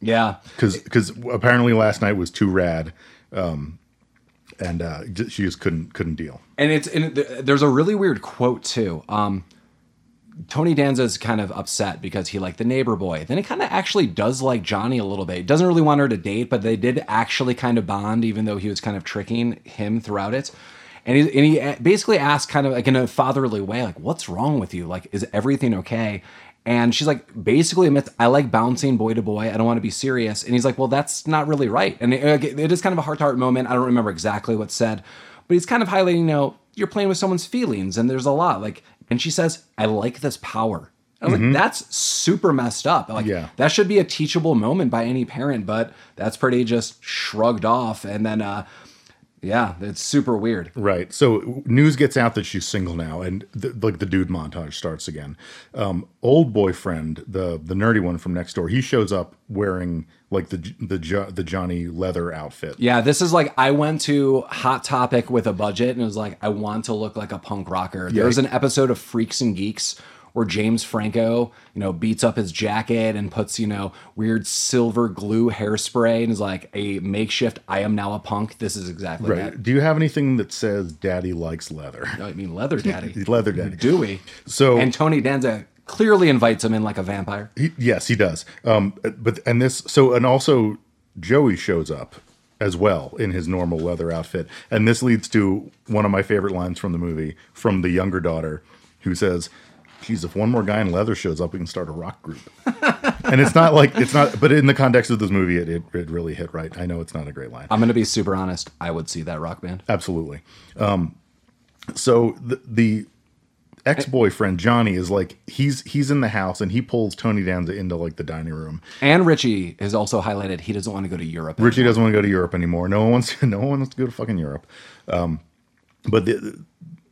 Yeah. because apparently last night was too rad, um, and uh, she just couldn't couldn't deal. and it's and there's a really weird quote too. Um, Tony Danza's kind of upset because he liked the neighbor boy. Then he kind of actually does like Johnny a little bit. He doesn't really want her to date, but they did actually kind of bond, even though he was kind of tricking him throughout it. And he, and he basically asked, kind of like in a fatherly way, like, "What's wrong with you? Like, is everything okay?" And she's like, basically admits, I like bouncing boy to boy. I don't want to be serious. And he's like, well, that's not really right. And it, it is kind of a heart to heart moment. I don't remember exactly what's said, but he's kind of highlighting, you know, you're playing with someone's feelings and there's a lot like, and she says, I like this power. I was like, that's super messed up. Like, Yeah. that should be a teachable moment by any parent, but that's pretty just shrugged off. And then, uh, yeah, it's super weird. Right. So news gets out that she's single now, and the, like the dude montage starts again. Um, old boyfriend, the the nerdy one from next door, he shows up wearing like the the the Johnny leather outfit. Yeah, this is like I went to Hot Topic with a budget and it was like, I want to look like a punk rocker. There's an episode of Freaks and Geeks where James Franco, you know, beats up his jacket and puts, you know, weird silver glue hairspray and is like a makeshift I am now a punk. This is exactly Right. that. Do you have anything that says "Daddy likes leather"? I mean, Leather Daddy. leather Daddy. Do we? So And Tony Danza clearly invites him in like a vampire. He, yes, he does. Um, but and this so and also Joey shows up as well in his normal leather outfit, and this leads to one of my favorite lines from the movie from the younger daughter, who says, "Geez, if one more guy in leather shows up, we can start a rock group." and it's not like it's not, but in the context of this movie, it, it it really hit right. I know it's not a great line. I'm going to be super honest. I would see that rock band. Absolutely. Um, so the, the ex-boyfriend Johnny is like he's he's in the house and he pulls Tony Danza into like the dining room. And Richie has also highlighted he doesn't want to go to Europe. Richie doesn't want to go to Europe anymore. No one wants no one wants to go to fucking Europe. Um, but the,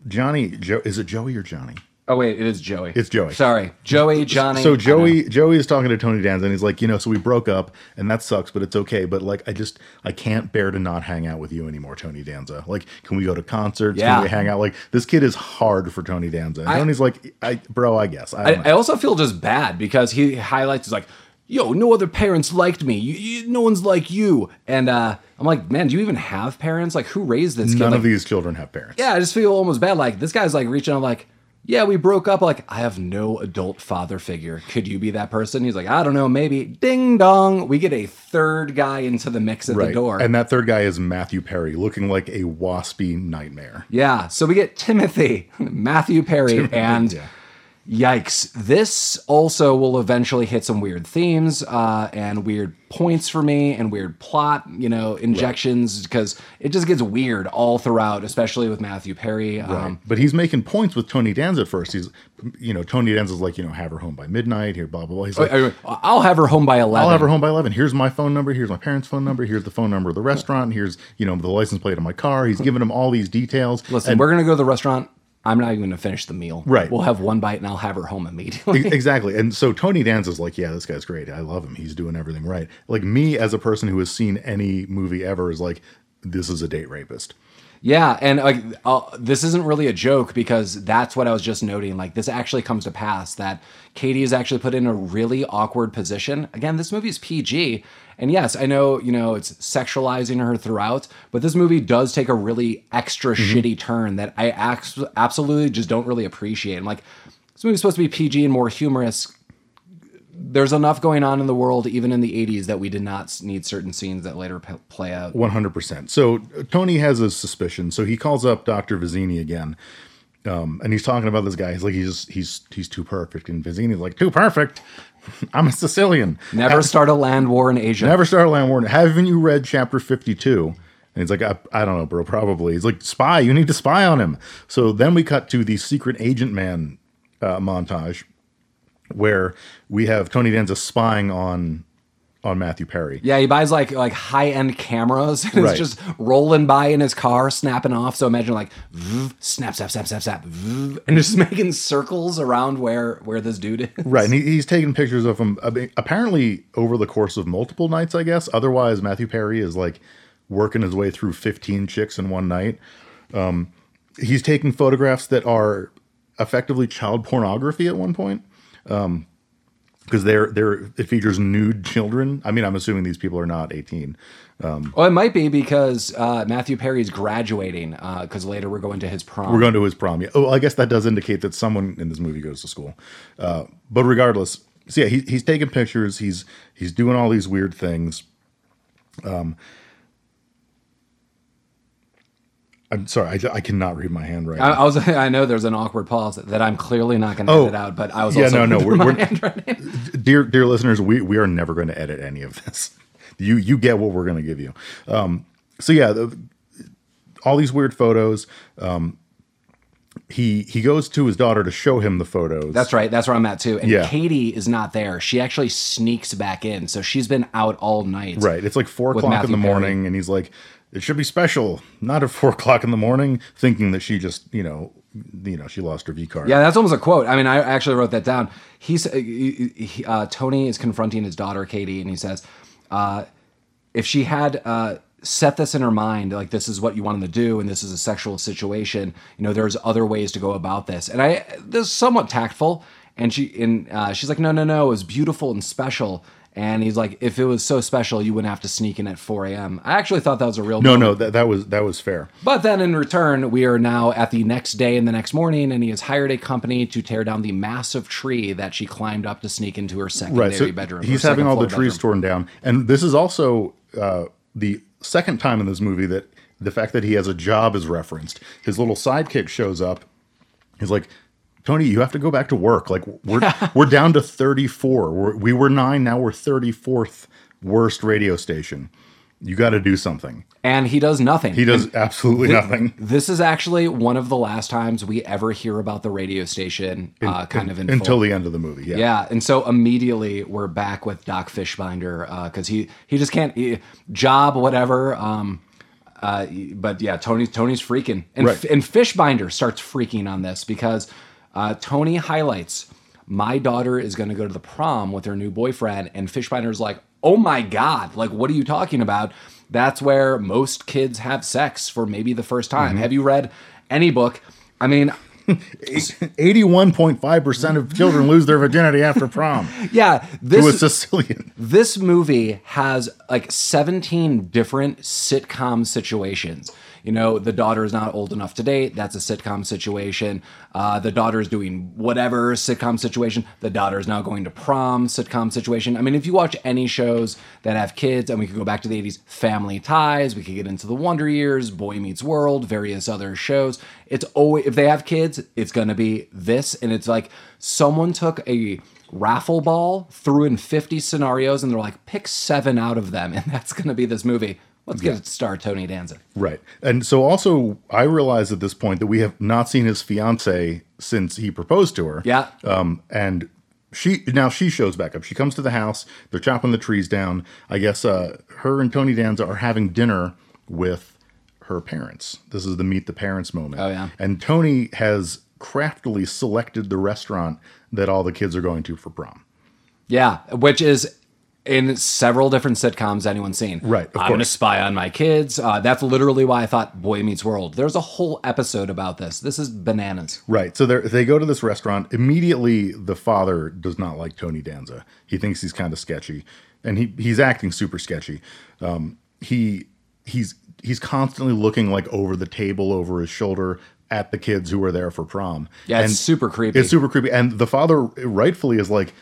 Johnny Joe is it Joey or Johnny? Oh wait, it is Joey. It's Joey. Sorry, Joey, Johnny. So Joey Joey is talking to Tony Danza and he's like, you know, so we broke up and that sucks, but it's okay. But like, I just I can't bear to not hang out with you anymore, Tony Danza. Like, can we go to concerts? Yeah. Can we hang out? Like, this kid is hard for Tony Danza. And I- Tony's like, I bro, I guess. I, I. I also feel just bad because he highlights he's like, "Yo, no other parents liked me. You, you, no one's like you." And uh, I'm like, "Man, do you even have parents? Like, who raised this kid?" None Like, of these children have parents. Yeah, I just feel almost bad. Like this guy's like reaching out, like, "Yeah, we broke up." Like, I have no adult father figure. Could you be that person? He's like, "I don't know, maybe." Ding dong, we get a third guy into the mix at the door. And that third guy is Matthew Perry, looking like a waspy nightmare. Yeah, so we get Timothy, Matthew Perry, and yeah. Yikes. This also will eventually hit some weird themes uh, and weird points for me and weird plot, you know, injections because it just gets weird all throughout, especially with Matthew Perry. Um, But he's making points with Tony Danza at first. He's, you know, Tony Danza's like, you know, have her home by midnight. Here, blah blah blah. He's like, I- I'll have her home by 11. I'll have her home by eleven. Here's my phone number. Here's my parents' phone number. Here's the phone number of the restaurant. Here's you know the license plate of my car. He's giving him all these details. Listen, And- we're going to go to the restaurant. I'm not even going to finish the meal. Right. We'll have one bite and I'll have her home immediately. Exactly. And so Tony Danza's like, yeah, this guy's great. I love him. He's doing everything right. Like me as a person who has seen any movie ever is like, this is a date rapist. Yeah, and like uh, this isn't really a joke because that's what I was just noting. Like this actually comes to pass that Katie is actually put in a really awkward position. Again, this movie is PG, and yes, I know you know it's sexualizing her throughout, but this movie does take a really extra mm-hmm. shitty turn that I ax- absolutely just don't really appreciate. I'm like, this movie's supposed to be PG and more humorous. There's enough going on in the world, even in the 80s, that we did not need certain scenes that later p- play out. One hundred percent. So Tony has a suspicion. So he calls up Doctor Vizzini again, um, and he's talking about this guy. He's like, he's he's he's too perfect, and Vizzini's like, too perfect. I'm a Sicilian. Never start a land war in Asia. Never start a land war. Haven't you read chapter 52? And he's like, I, I don't know, bro, probably. He's like, spy, you need to spy on him. So then we cut to the secret agent man uh, montage where we have Tony Danza spying on on Matthew Perry. Yeah, he buys like like high end cameras and Right. it's just rolling by in his car, snapping off. So imagine like snap, snap, snap, snap, snap, and just making circles around where where this dude is. Right, and he, he's taking pictures of him apparently over the course of multiple nights, I guess. Otherwise, Matthew Perry is like working his way through 15 chicks in one night. Um, he's taking photographs that are effectively child pornography at one point. Um, because they're they're it features nude children. I mean, I'm assuming these people are not 18. Well, it might be because uh, Matthew Perry's graduating because later we're going to his prom. We're going to his prom. Yeah. Oh, I guess that does indicate that someone in this movie goes to school. Uh, but regardless, so yeah, he, he's taking pictures. He's he's doing all these weird things. Um, I'm sorry, I, I cannot read my hand right I. I was I know there's an awkward pause that I'm clearly not going to Oh, edit out, but I was yeah, also no, no, we're- my we're- dear dear listeners, we we are never going to edit any of this. You you get what we're going to give you. Um, so yeah, the, all these weird photos. Um, he he goes to his daughter to show him the photos. That's right. That's where I'm at too. And Yeah. Katie is not there. She actually sneaks back in. So she's been out all night. right. It's like four o'clock in Matthew the Perry. morning, and he's like, "It should be special, not at four o'clock in the morning." Thinking that she just, you know, you know, she lost her V card. Yeah, that's almost a quote. I mean, I actually wrote that down. He's he- he- uh, Tony is confronting his daughter Katie, and he says, uh, "If she had uh, set this in her mind, like this is what you wanted to do, and this is a sexual situation, you know, there's other ways to go about this." And I this is somewhat tactful, and she and uh, she's like, "No, no, no, it was beautiful and special." And he's like, "If it was so special, you wouldn't have to sneak in at 4 a.m." I actually thought that was a real No, moment. no, that that was that was fair. But then in return, we are now at the next day and the next morning, and he has hired a company to tear down the massive tree that she climbed up to sneak into her secondary Right. So bedroom. he's having all the floor trees bedroom. torn down, and this is also uh, the second time in this movie that the fact that he has a job is referenced. His little sidekick shows up. He's like, Tony, you have to go back to work. Like we're we're down to thirty four. We're, we were nine, now we're thirty fourth worst radio station. You got to do something. And he does nothing. He does absolutely nothing. This is actually one of the last times we ever hear about the radio station, uh, kind of in until full. the end of the movie. Yeah. Yeah, and so immediately we're back with Doc Fishbinder because he he just can't he, job whatever. Um, uh, but yeah, Tony Tony's freaking, and Right. and Fishbinder starts freaking on this because uh, Tony highlights my daughter is going to go to the prom with her new boyfriend, and Fishbinder's like, oh my god, like what are you talking about? That's where most kids have sex for maybe the first time. Mm-hmm. Have you read any book? I mean, Eighty-one point five percent of children lose their virginity after prom. yeah, this to a Sicilian. this movie has like 17 different sitcom situations. You know, the daughter is not old enough to date. That's a sitcom situation. Uh, the daughter is doing whatever sitcom situation. The daughter is now going to prom sitcom situation. I mean, if you watch any shows that have kids, and we could go back to the 80s, Family Ties, we could get into the Wonder Years, Boy Meets World, various other shows. It's always, if they have kids, it's going to be this. And it's like someone took a raffle ball, threw in 50 scenarios, and they're like, pick seven out of them, and that's going to be this movie. Let's get it to star Tony Danza. Right. And so also I realize at this point that we have not seen his fiance since he proposed to her. Yeah. Um and she now she shows back up. She comes to the house. They're chopping the trees down. I guess uh her and Tony Danza are having dinner with her parents. This is the meet the parents moment. Oh, yeah. And Tony has craftily selected the restaurant that all the kids are going to for prom. Yeah, which is in several different sitcoms anyone's seen. Right, of I'm going to spy on my kids. Uh, that's literally why I thought Boy Meets World. There's a whole episode about this. This is bananas. Right. So they they go to this restaurant. Immediately, the father does not like Tony Danza. He thinks he's kind of sketchy, and he he's acting super sketchy. Um, he he's he's constantly looking like over the table, over his shoulder at the kids who are there for prom. Yeah, it's And super creepy. It's super creepy. And the father rightfully is like,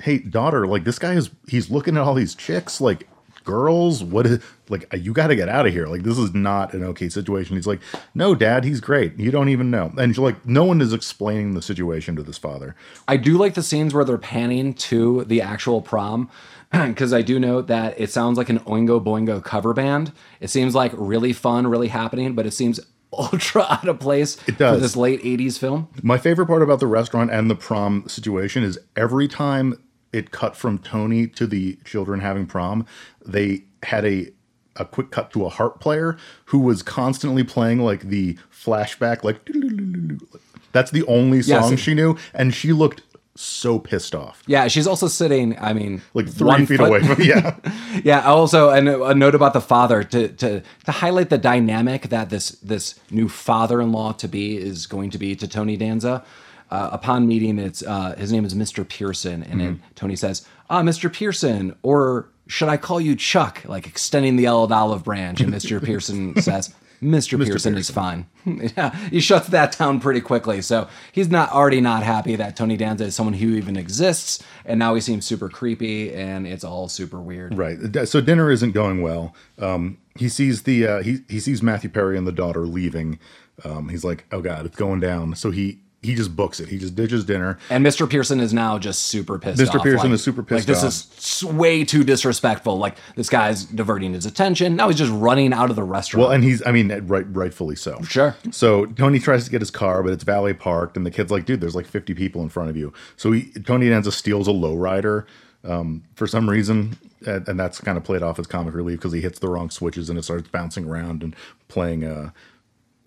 "Hey, daughter, like this guy is he's looking at all these chicks, like." Girls, what is like? You got to get out of here. Like this is not an okay situation. He's like, no, dad, he's great. You don't even know. And you're like, no one is explaining the situation to this father. I do like the scenes where they're panning to the actual prom because I do know that it sounds like an Oingo Boingo cover band. It seems like really fun, really happening, but it seems ultra out of place It for this late 80s film. My favorite part about the restaurant and the prom situation is every time it cut from Tony to the children having prom, they had a a quick cut to a harp player who was constantly playing like the flashback, like that's the only song so- she knew, and she looked so pissed off, Yeah, she's also sitting, I mean, like three feet foot- away. From, yeah, Yeah. Also, and a note about the father to to to highlight the dynamic that this this new father-in-law to be is going to be to Tony Danza. Uh, upon meeting, it's uh, his name is Mr. Pearson, and then Tony says, "Ah, Mr. Pearson," or should I call you Chuck? Like extending the old olive branch, and Mr. Pearson says. Mr. Pearson is fine. yeah, he shuts that down pretty quickly. So he's not already not happy that Tony Danza is someone who even exists, and now he seems super creepy, and it's all super weird. Right. So dinner isn't going well. Um, he sees the uh, he he sees Matthew Perry and the daughter leaving. Um, he's like, "Oh God, it's going down." So he he just books it. He just ditches dinner. And Mr. Pearson is now just super pissed Mr. off. Pearson like- is super pissed Like, this off. is way too disrespectful. Like, this guy's diverting his attention. Now he's just running out of the restaurant. Well, and he's, I mean, right, rightfully so. Sure. So Tony tries to get his car, but it's valet parked, and the kid's like, "Dude, there's like 50 people in front of you." So he, Tony Danza steals a lowrider um, for some reason, and, and that's kind of played off as comic relief because he hits the wrong switches and it starts bouncing around and playing. Uh,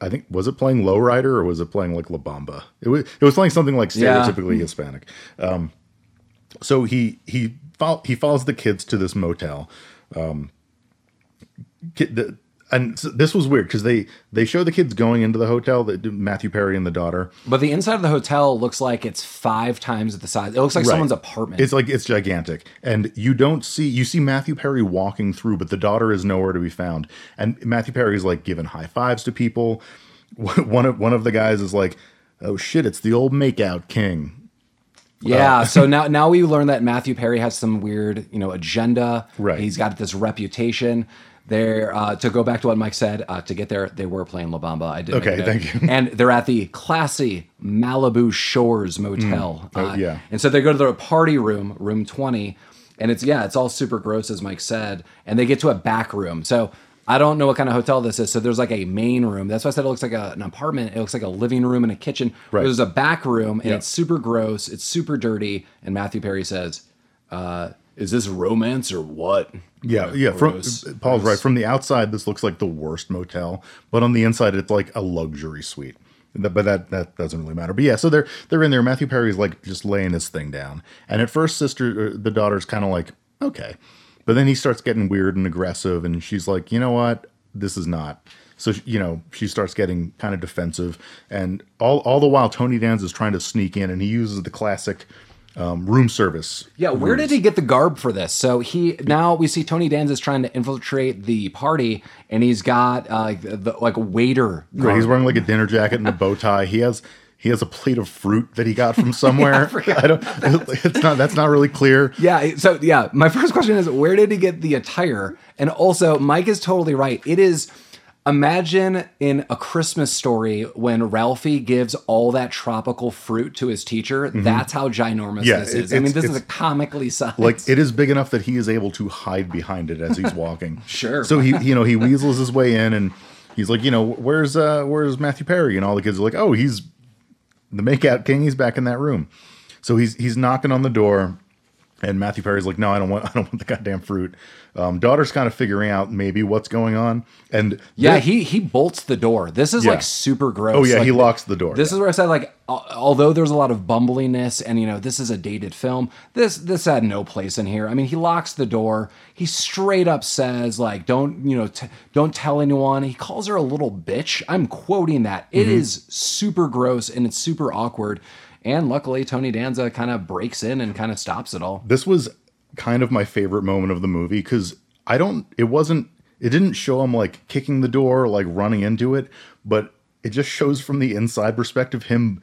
I think was it playing lowrider or was it playing like La Bamba? It was it was playing something like Yeah. stereotypically Hispanic. Um, so he he fol- he follows the kids to this motel. Um, kid, the, and so this was weird because they they show the kids going into the hotel that Matthew Perry and the daughter. but the inside of the hotel looks like it's five times the size. It looks like Right. someone's apartment. It's like it's gigantic, and you don't see you see Matthew Perry walking through, but the daughter is nowhere to be found. And Matthew perry is like giving high fives to people. One of one of the guys is like, "Oh shit, it's the old makeout king." Yeah, uh, so now now we learn that Matthew Perry has some weird, you know, agenda. Right. He's got this reputation. There uh, to go back to what Mike said. Uh, to get there, they were playing La Bamba. I did. Okay, thank you. And they're at the classy Malibu Shores Motel. Oh, Uh, yeah. And so they go to the party room, room twenty, and it's yeah, it's all super gross as Mike said. And they get to a back room. So I don't know what kind of hotel this is. So there's like a main room. That's why I said it looks like a, an apartment. It looks like a living room and a kitchen. Right. There's a back room and Yeah. it's super gross. It's super dirty. And Matthew Perry says, uh, "Is this romance or what?" Yeah, yeah. From, Gross. Paul's right. From the outside, this looks like the worst motel, but on the inside, it's like a luxury suite. But that that doesn't really matter. But yeah, so they're they're in there. Matthew Perry's like just laying his thing down, and at first, sister uh, the daughter's kind of like okay, but then he starts getting weird and aggressive, and she's like, you know what, this is not. So you know, she starts getting kind of defensive, and all all the while, Tony Danza is trying to sneak in, and he uses the classic um, room service. Yeah, where did he get the garb for this? So he now we see Tony Danza's trying to infiltrate the party, and he's got uh, like the, the like a waiter. Right, he's wearing like a dinner jacket and a bow tie. He has he has a plate of fruit that he got from somewhere. I, don't. It's not. That's not really clear. Yeah. So yeah, my first question is where did he get the attire? And also, Mike is totally right. It is. Imagine in a Christmas story when Ralphie gives all that tropical fruit to his teacher. That's how ginormous Mm-hmm. Yeah, this is. I mean, this is a comically sized. Like it is big enough that he is able to hide behind it as he's walking. Sure. So he, you know, he weasels his way in, and he's like, you know, where's uh where's Matthew Perry? And all the kids are like, oh, he's the makeout king. He's back in that room. So he's he's knocking on the door, and Matthew Perry's like, no, I don't want I don't want the goddamn fruit. Um, daughter's kind of figuring out maybe what's going on, and Yeah, he he bolts the door. This is Yeah. like super gross. Oh, yeah, Like, he locks the door, This yeah. is where I said like, al- although there's a lot of bumbliness, and you know this is a dated film. This this had no place in here. I mean, he locks the door. He straight up says like, don't you know, t- don't tell anyone. He calls her a little bitch. I'm quoting that. It Mm-hmm. is super gross and it's super awkward. And luckily, Tony Danza kind of breaks in and kind of stops it all. this was kind of my favorite moment of the movie because I don't, it wasn't, it didn't show him like kicking the door, like running into it, but it just shows from the inside perspective him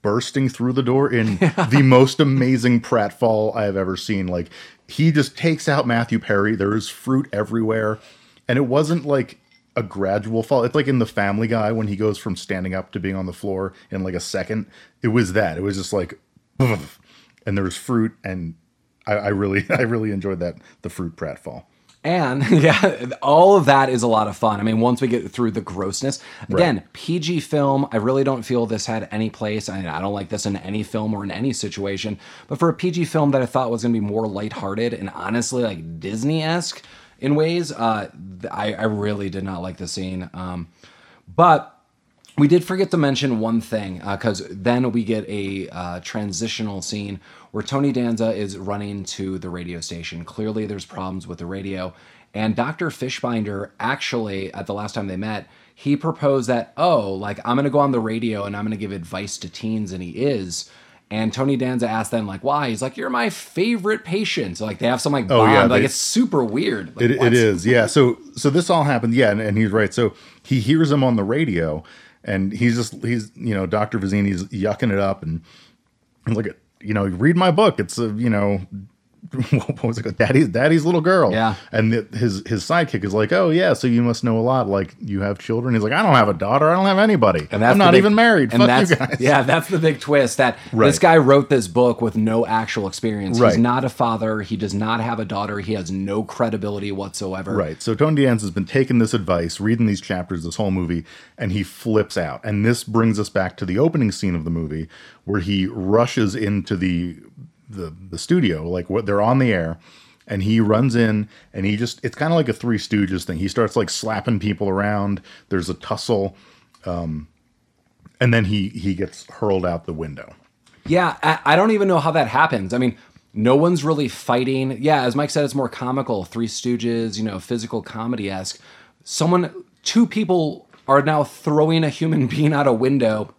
bursting through the door in the most amazing pratfall I have ever seen. Like he just takes out Matthew Perry. There is fruit everywhere, and it wasn't like a gradual fall. It's like in the Family Guy when he goes from standing up to being on the floor in like a second. It was that. It was just like, and there was fruit, and I, I really, I really enjoyed that the fruit pratfall. And yeah, all of that is a lot of fun. I mean, once we get through the grossness, again, PG film, I really don't feel this had any place. I, mean, I don't like this in any film or in any situation. But for a PG film that I thought was going to be more lighthearted and honestly like Disney esque in ways, uh, I, I really did not like the scene. Um, but we did forget to mention one thing because then we get a uh, transitional scene where Tony Danza is running to the radio station. Clearly, there's problems with the radio. And Dr. Fishbinder actually, at the last time they met, he proposed that, oh, like I'm going to go on the radio and I'm going to give advice to teens. And he is. And Tony Danza asked them, like, why? He's like, you're my favorite patient. So, like, they have some, like, Oh, bond. yeah, like, they- it's super weird. Like, It, it is, yeah. So, so this all happened, yeah, and, and he's right. So he hears him on the radio, and he's just, he's, you know, Doctor Vizzini's yucking it up, and look at you know, read my book. It's a, you know, what was it called? Daddy's Daddy's little girl. Yeah. And the, his his sidekick is like, oh yeah, so you must know a lot. Like you have children. He's like, I don't have a daughter. I don't have anybody. And that's I'm not big- even married. And Fuck that's you guys. yeah, that's the big twist. That this guy wrote this book with no actual experience. Right. He's not a father. He does not have a daughter. He has no credibility whatsoever. Right. So Tony Danza has been taking this advice, reading these chapters, this whole movie, and he flips out. And this brings us back to the opening scene of the movie, where he rushes into the the the studio, like what they're on the air, and he runs in and he just it's kind of like a Three Stooges thing. He starts like slapping people around. There's a tussle, um, and then he he gets hurled out the window. Yeah, I, I don't even know how that happens. I mean, no one's really fighting. Yeah, as Mike said, it's more comical. Three Stooges, you know, physical comedy esque. Someone, two people are now throwing a human being out a window.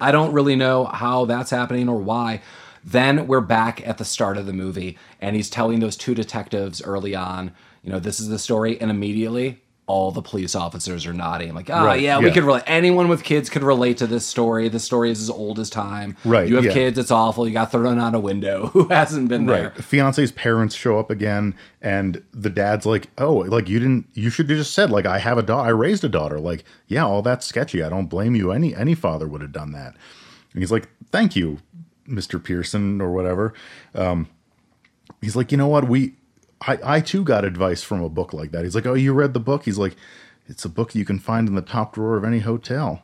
I don't really know how that's happening or why. Then we're back at the start of the movie, and he's telling those two detectives early on, you know, this is the story, and immediately all the police officers are nodding, like, oh Right, yeah, we could relate. Anyone with kids could relate to this story. This story is as old as time. Right, You have yeah. kids, it's awful. You got thrown out a window. Who hasn't been there? Right. Fiance's parents show up again, and the dad's like, "Oh, like you didn't. You should have just said like I have a daughter. I raised a daughter. Like, yeah, all that's sketchy. I don't blame you. Any any father would have done that." And he's like, "Thank you, Mister Pearson or whatever." Um, he's like, "You know what? We, I, I too got advice from a book like that." He's like, "Oh, you read the book?" He's like, "It's a book you can find in the top drawer of any hotel."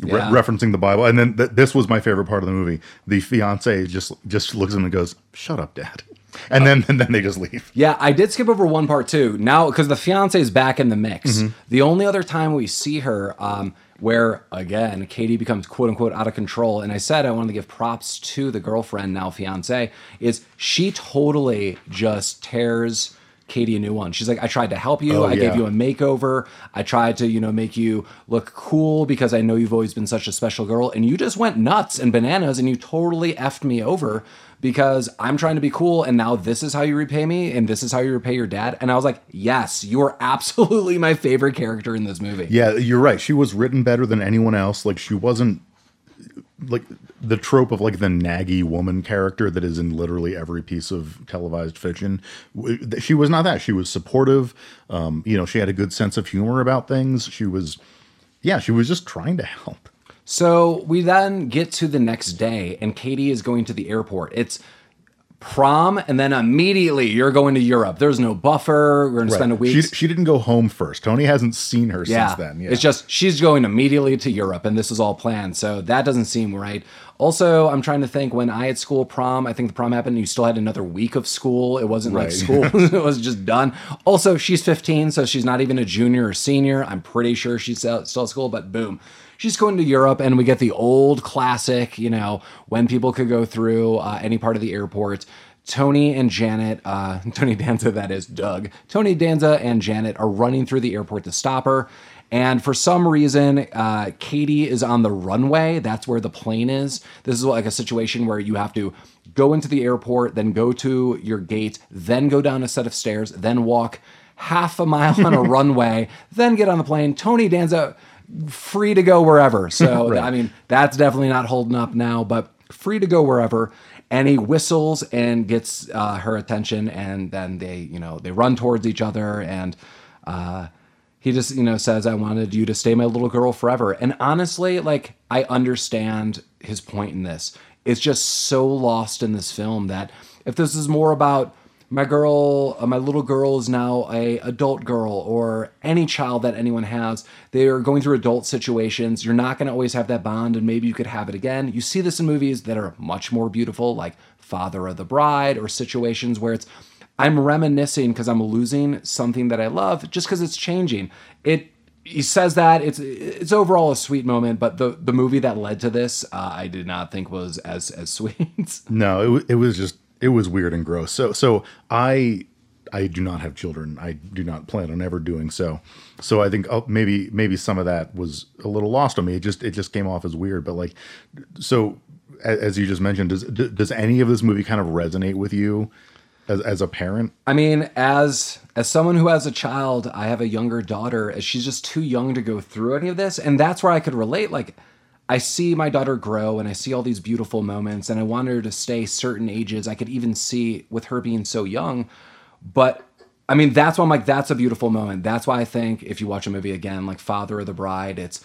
Re- referencing the Bible, and then th- this was my favorite part of the movie. The fiance just just looks at him and goes, "Shut up, Dad," and then and then they just leave. Yeah, I did skip over one part too. Now, because the fiance is back in the mix. Mm-hmm. The only other time we see her, um, where again Katie becomes quote unquote out of control, and I said I wanted to give props to the girlfriend now fiance, is she totally just tears. Katie a new one. She's like, I tried to help you. Oh, I gave you a makeover. I tried to, you know, make you look cool because I know you've always been such a special girl. And you just went nuts and bananas and you totally effed me over because I'm trying to be cool. And now this is how you repay me and this is how you repay your dad. And I was like, yes, you are absolutely my favorite character in this movie. Yeah, you're right. She was written better than anyone else. Like she wasn't like the trope of like the naggy woman character that is in literally every piece of televised fiction. She was not that. She was supportive. Um, you know, she had a good sense of humor about things. She was, yeah, she was just trying to help. So we then get to the next day, and Katie is going to the airport. It's prom, and then immediately you're going to Europe. There's no buffer. We're going to spend a week. She, she didn't go home first. Tony hasn't seen her yeah. since then. Yeah. It's just she's going immediately to Europe, and this is all planned. So that doesn't seem right. Also, I'm trying to think when I had school prom, I think the prom happened, you still had another week of school. It wasn't like Right. school, it was just done. Also, she's 15, so she's not even a junior or senior. I'm pretty sure she's still at school, but boom. She's going to Europe, and we get the old classic, you know, when people could go through uh, any part of the airport. Tony and Janet, uh, Tony Danza, that is Doug. Tony Danza and Janet are running through the airport to stop her. And for some reason, uh, Katie is on the runway. That's where the plane is. This is like a situation where you have to go into the airport, then go to your gate, then go down a set of stairs, then walk half a mile on a runway, then get on the plane. Tony Danza, free to go wherever. So, Right. I mean, that's definitely not holding up now, but free to go wherever. And he whistles and gets uh, her attention, and then they, you know, they run towards each other, and uh, he just, you know, says, "I wanted you to stay my little girl forever." And honestly, like, I understand his point in this. It's just so lost in this film that if this is more about my girl uh, my little girl is now a adult girl or any child that anyone has. They are going through adult situations. You're not going to always have that bond and maybe you could have it again. You see this in movies that are much more beautiful like father of the bride or situations where it's i'm reminiscing because i'm losing something that i love just because it's changing. It he says that it's it's overall a sweet moment but the the movie that led to this uh, i did not think was as as sweet. No, it, it was just it was weird and gross. So so I I do not have children. I do not plan on ever doing so. So I think oh, maybe maybe some of that was a little lost on me. It just it just came off as weird. But like so as you just mentioned, does does any of this movie kind of resonate with you as as a parent? I mean, as as someone who has a child, I have a younger daughter. She's just too young to go through any of this, and that's where I could relate. Like, I see my daughter grow and I see all these beautiful moments and I want her to stay certain ages. I could even see with her being so young. But I mean, that's why I'm like, that's a beautiful moment. That's why I think if you watch a movie again, like Father of the Bride, it's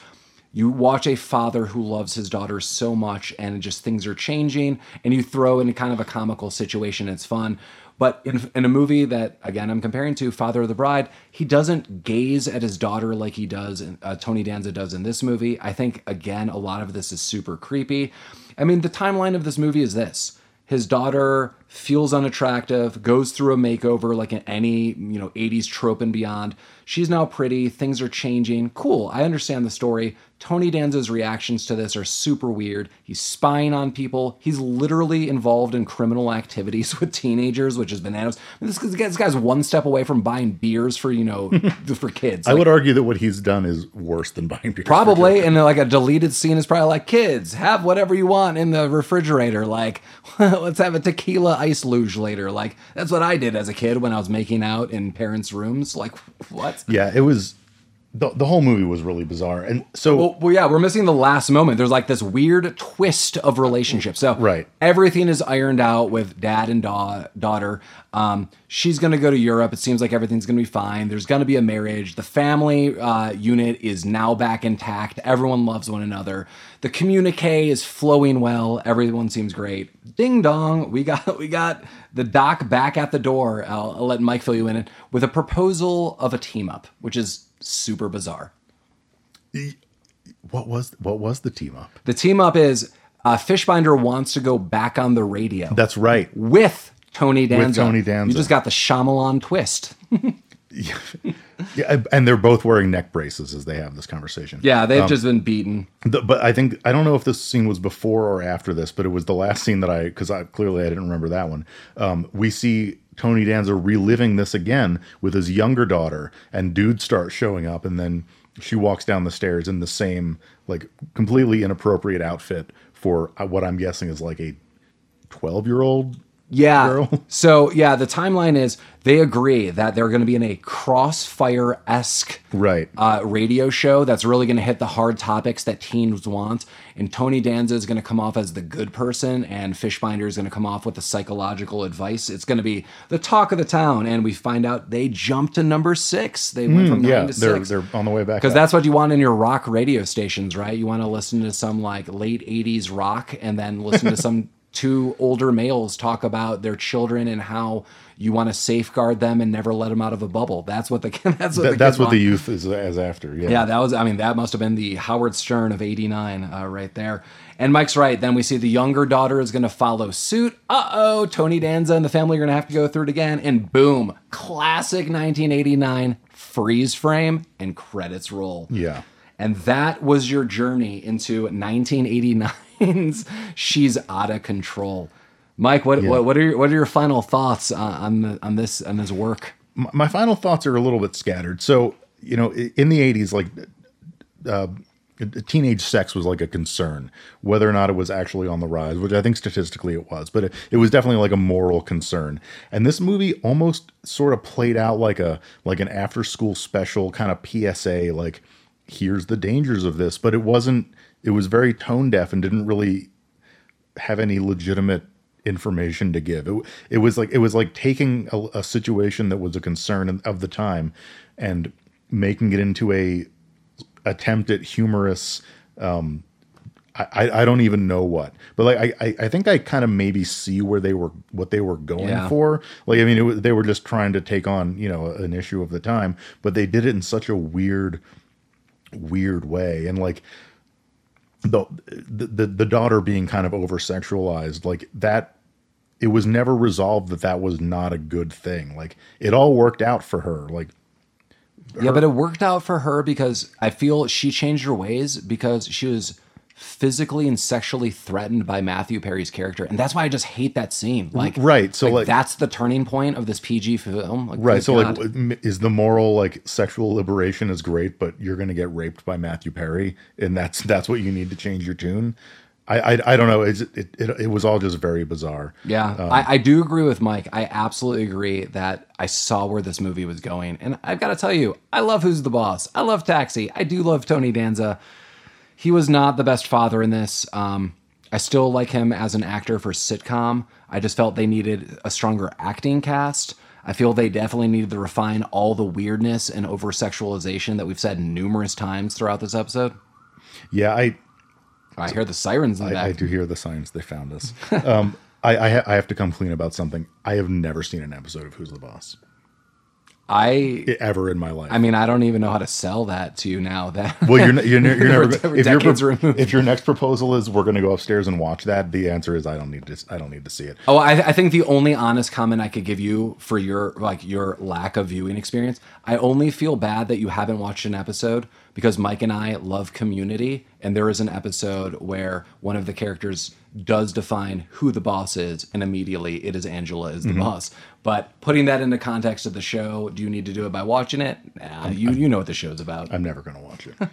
you watch a father who loves his daughter so much and just things are changing and you throw in kind of a comical situation. It's fun. But in, in a movie that, again, I'm comparing to Father of the Bride, he doesn't gaze at his daughter like he does, in, uh, Tony Danza does in this movie. I think, again, a lot of this is super creepy. I mean, the timeline of this movie is this his daughter feels unattractive, goes through a makeover like in any, you know, 80s trope and beyond. She's now pretty, things are changing. Cool, I understand the story. Tony Danza's reactions to this are super weird. He's spying on people. He's literally involved in criminal activities with teenagers, which is bananas. I mean, this, this, guy's one step away from buying beers for you know for kids. Like, I would argue that what he's done is worse than buying beers. Probably, and like a deleted scene is probably like, kids, have whatever you want in the refrigerator. Like, let's have a tequila ice luge later. Like that's what I did as a kid when I was making out in parents' rooms. Like, what? Yeah, it was the, the whole movie was really bizarre. And so well, well, yeah we're missing the last moment. There's like this weird twist of relationship. So right. everything is ironed out with dad and da- daughter. Um, she's going to go to europe. It seems like everything's going to be fine. There's going to be a marriage. The family uh, unit is now back intact. Everyone loves one another. The communique is flowing well. Everyone seems great. Ding dong. We got we got the doc back at the door. I'll, I'll let mike fill you in. With a proposal of a team up which is super bizarre. What was what was the team up? The team up is uh, Fishbinder wants to go back on the radio. That's right. With Tony Danza. With Tony Danza. You just got the Shyamalan twist. yeah. yeah, and they're both wearing neck braces as they have this conversation. Yeah, they've um, just been beaten. The, but I think I don't know if this scene was before or after this, but it was the last scene that I because I clearly I didn't remember that one. Um, we see Tony Danza reliving this again with his younger daughter, and dudes start showing up, and then she walks down the stairs in the same like completely inappropriate outfit for uh, what I'm guessing is like a 12 year old yeah. Girl. So yeah, the timeline is they agree that they're going to be in a crossfire esque right uh, radio show that's really going to hit the hard topics that teens want. And Tony Danza is going to come off as the good person, and Fishbinder is going to come off with the psychological advice. It's going to be the talk of the town, and we find out they jumped to number six. They went mm, from nine yeah, to they're, six. They're on the way back because that's what you want in your rock radio stations, right? You want to listen to some like late '80s rock, and then listen to some two older males talk about their children and how you want to safeguard them and never let them out of a bubble. That's what the that's what that, the that's what the youth is as after. Yeah, yeah. That was. I mean, that must have been the Howard Stern of '89 uh, right there. And Mike's right. Then we see the younger daughter is going to follow suit. Uh oh, Tony Danza and the family are going to have to go through it again. And boom, classic 1989 freeze frame and credits roll. Yeah. And that was your journey into 1989 she's out of control. Mike, what, yeah. what, what are your, what are your final thoughts on on this on this work? My final thoughts are a little bit scattered. So you know, in the '80s, like uh, teenage sex was like a concern, whether or not it was actually on the rise, which I think statistically it was, but it, it was definitely like a moral concern. And this movie almost sort of played out like a like an after school special kind of PSA, like here's the dangers of this, but it wasn't it was very tone deaf and didn't really have any legitimate information to give. It, it was like it was like taking a, a situation that was a concern of the time and making it into a attempt at humorous um, I, I don't even know what, but like I, I think I kind of maybe see where they were what they were going yeah. for. Like I mean, it, they were just trying to take on you know an issue of the time, but they did it in such a weird, weird way. And like the, the the daughter being kind of over sexualized like that it was never resolved that that was not a good thing. Like it all worked out for her. Like her, yeah but it worked out for her because i feel she changed her ways because she was physically and sexually threatened by Matthew Perry's character, and that's why I just hate that scene. Like, right? So like, like that's the turning point of this PG film. Like, right. So God. like, is the moral like sexual liberation is great, but you're going to get raped by Matthew Perry, and that's that's what you need to change your tune. I, I, I don't know. It's, it, it, it was all just very bizarre. Yeah, um, I, I do agree with Mike. I absolutely agree that I saw where this movie was going, and I've got to tell you, I love Who's the Boss. I love Taxi. I do love Tony Danza he was not the best father in this. Um, I still like him as an actor for sitcom. I just felt they needed a stronger acting cast. I feel they definitely needed to refine all the weirdness and over sexualization that we've said numerous times throughout this episode. Yeah, I I hear the sirens in I, I do hear the sirens. they found us. um, I I, ha- I have to come clean about something. I have never seen an episode of Who's the Boss I ever in my life. I mean, I don't even know how to sell that to you now. That well, you're ne- you're, ne- you're never We're if your decades pro- removed. if your next proposal is we're going to go upstairs and watch that. The answer is I don't need to. I don't need to see it. Oh, I, I think the only honest comment I could give you for your like your lack of viewing experience, I only feel bad that you haven't watched an episode because Mike and I love Community, and there is an episode where one of the characters does define who the boss is, and immediately it is Angela is the Mm-hmm. boss. But putting that into context of the show, do you need to do it by watching it? Nah, you you know what the show's about. I'm never going to watch it.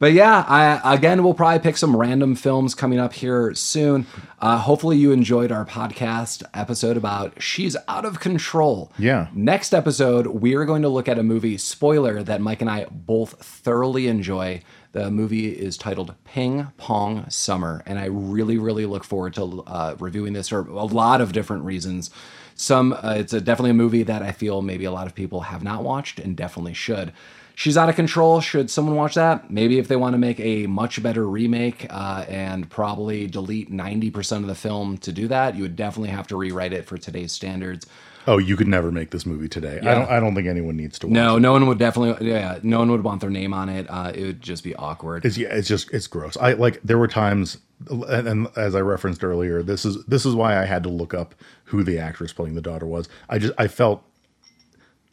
But yeah, I again we'll probably pick some random films coming up here soon. Uh, hopefully you enjoyed our podcast episode about She's Out of Control. Yeah. Next episode, we are going to look at a movie spoiler that Mike and I both thoroughly enjoy. The movie is titled Ping Pong Summer, and I really, really look forward to uh, reviewing this for a lot of different reasons. Some, uh, it's a, definitely a movie that I feel maybe a lot of people have not watched and definitely should. She's out of control. Should someone watch that? Maybe if they want to make a much better remake uh, and probably delete 90% of the film to do that, you would definitely have to rewrite it for today's standards. Oh, you could never make this movie today. I don't. I don't think anyone needs to. Watch No, it. no one would definitely, yeah, no one would want their name on it. Uh, it would just be awkward. It's yeah, it's just it's gross. I like there were times, and, and as I referenced earlier, this is this is why I had to look up who the actress playing the daughter was. I just I felt.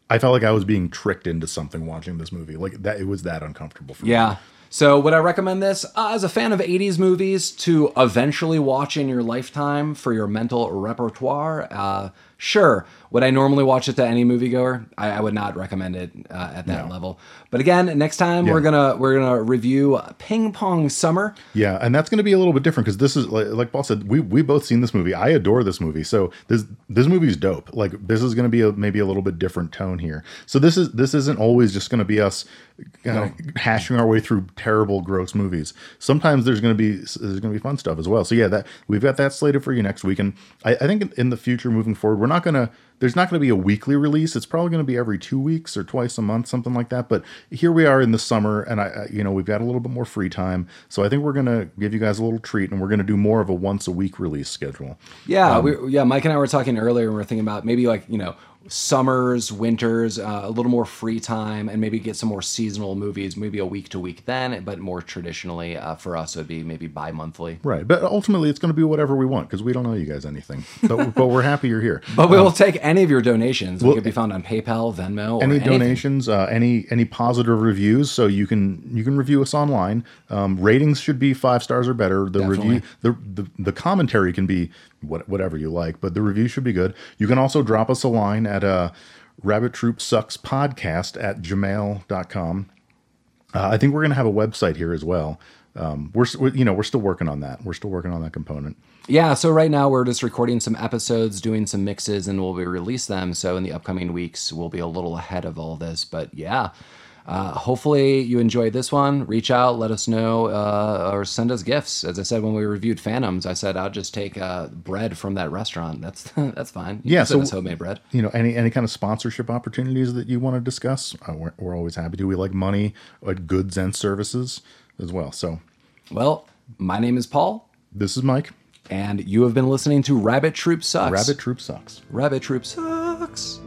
I felt like I was being tricked into something watching this movie. Like that, it was that uncomfortable for me. Yeah. So would I recommend this uh, as a fan of 80s movies to eventually watch in your lifetime for your mental repertoire? Uh, sure. Would I normally watch it to any moviegoer? I, I would not recommend it uh, at that level. But again, next time we're gonna we're gonna review Ping Pong Summer. Yeah, and that's going to be a little bit different because this is like, like Paul said, we we both seen this movie. I adore this movie, so this this movie's dope. Like this is going to be a, maybe a little bit different tone here. So this is this isn't always just going to be us kind of hashing our way through terrible, gross movies. Sometimes there's going to be there's to be fun stuff as well. So yeah, that we've got that slated for you next week, and I, I think in, in the future, moving forward, we're not going to there's not going to be a weekly release. It's probably going to be every two weeks or twice a month, something like that. But here we are in the summer, and I, you know, we've got a little bit more free time, so I think we're going to give you guys a little treat, and we're going to do more of a once a week release schedule. Yeah, we, um, yeah. Mike and I were talking earlier, and we are thinking about maybe like you know summers, winters, uh, a little more free time, and maybe get some more seasonal movies, maybe a week to week then. But more traditionally uh, for us, it would be maybe bi monthly. Right, but ultimately, it's going to be whatever we want because we don't owe you guys anything. But, but we're happy you're here. But we will take any of your donations. We could be found on PayPal, Venmo, or any donations uh, any any positive reviews so you can you can review us online um, ratings should be five stars or better the review the, the the commentary can be what, whatever you like but the review should be good you can also drop us a line at uh, rabbit troop sucks podcast at gmail.com uh, i think we're going to have a website here as well um, we're, you know we're still working on that we're still working on that component Yeah, so right now we're just recording some episodes, doing some mixes, and we'll be release them. So in the upcoming weeks, we'll be a little ahead of all this. But yeah, uh, hopefully you enjoyed this one. Reach out, let us know, uh, or send us gifts. As I said when we reviewed Phantoms, I said I'll just take uh, bread from that restaurant. That's that's fine. You Yeah, so- homemade bread. you know any any kind of sponsorship opportunities that you want to discuss uh, we're, we're always happy to we like money uh, goods and services as well so Well, my name is Paul, this is mike and you have been listening to Rabbit Troop Sucks. rabbit troop sucks Rabbit Troop Sucks.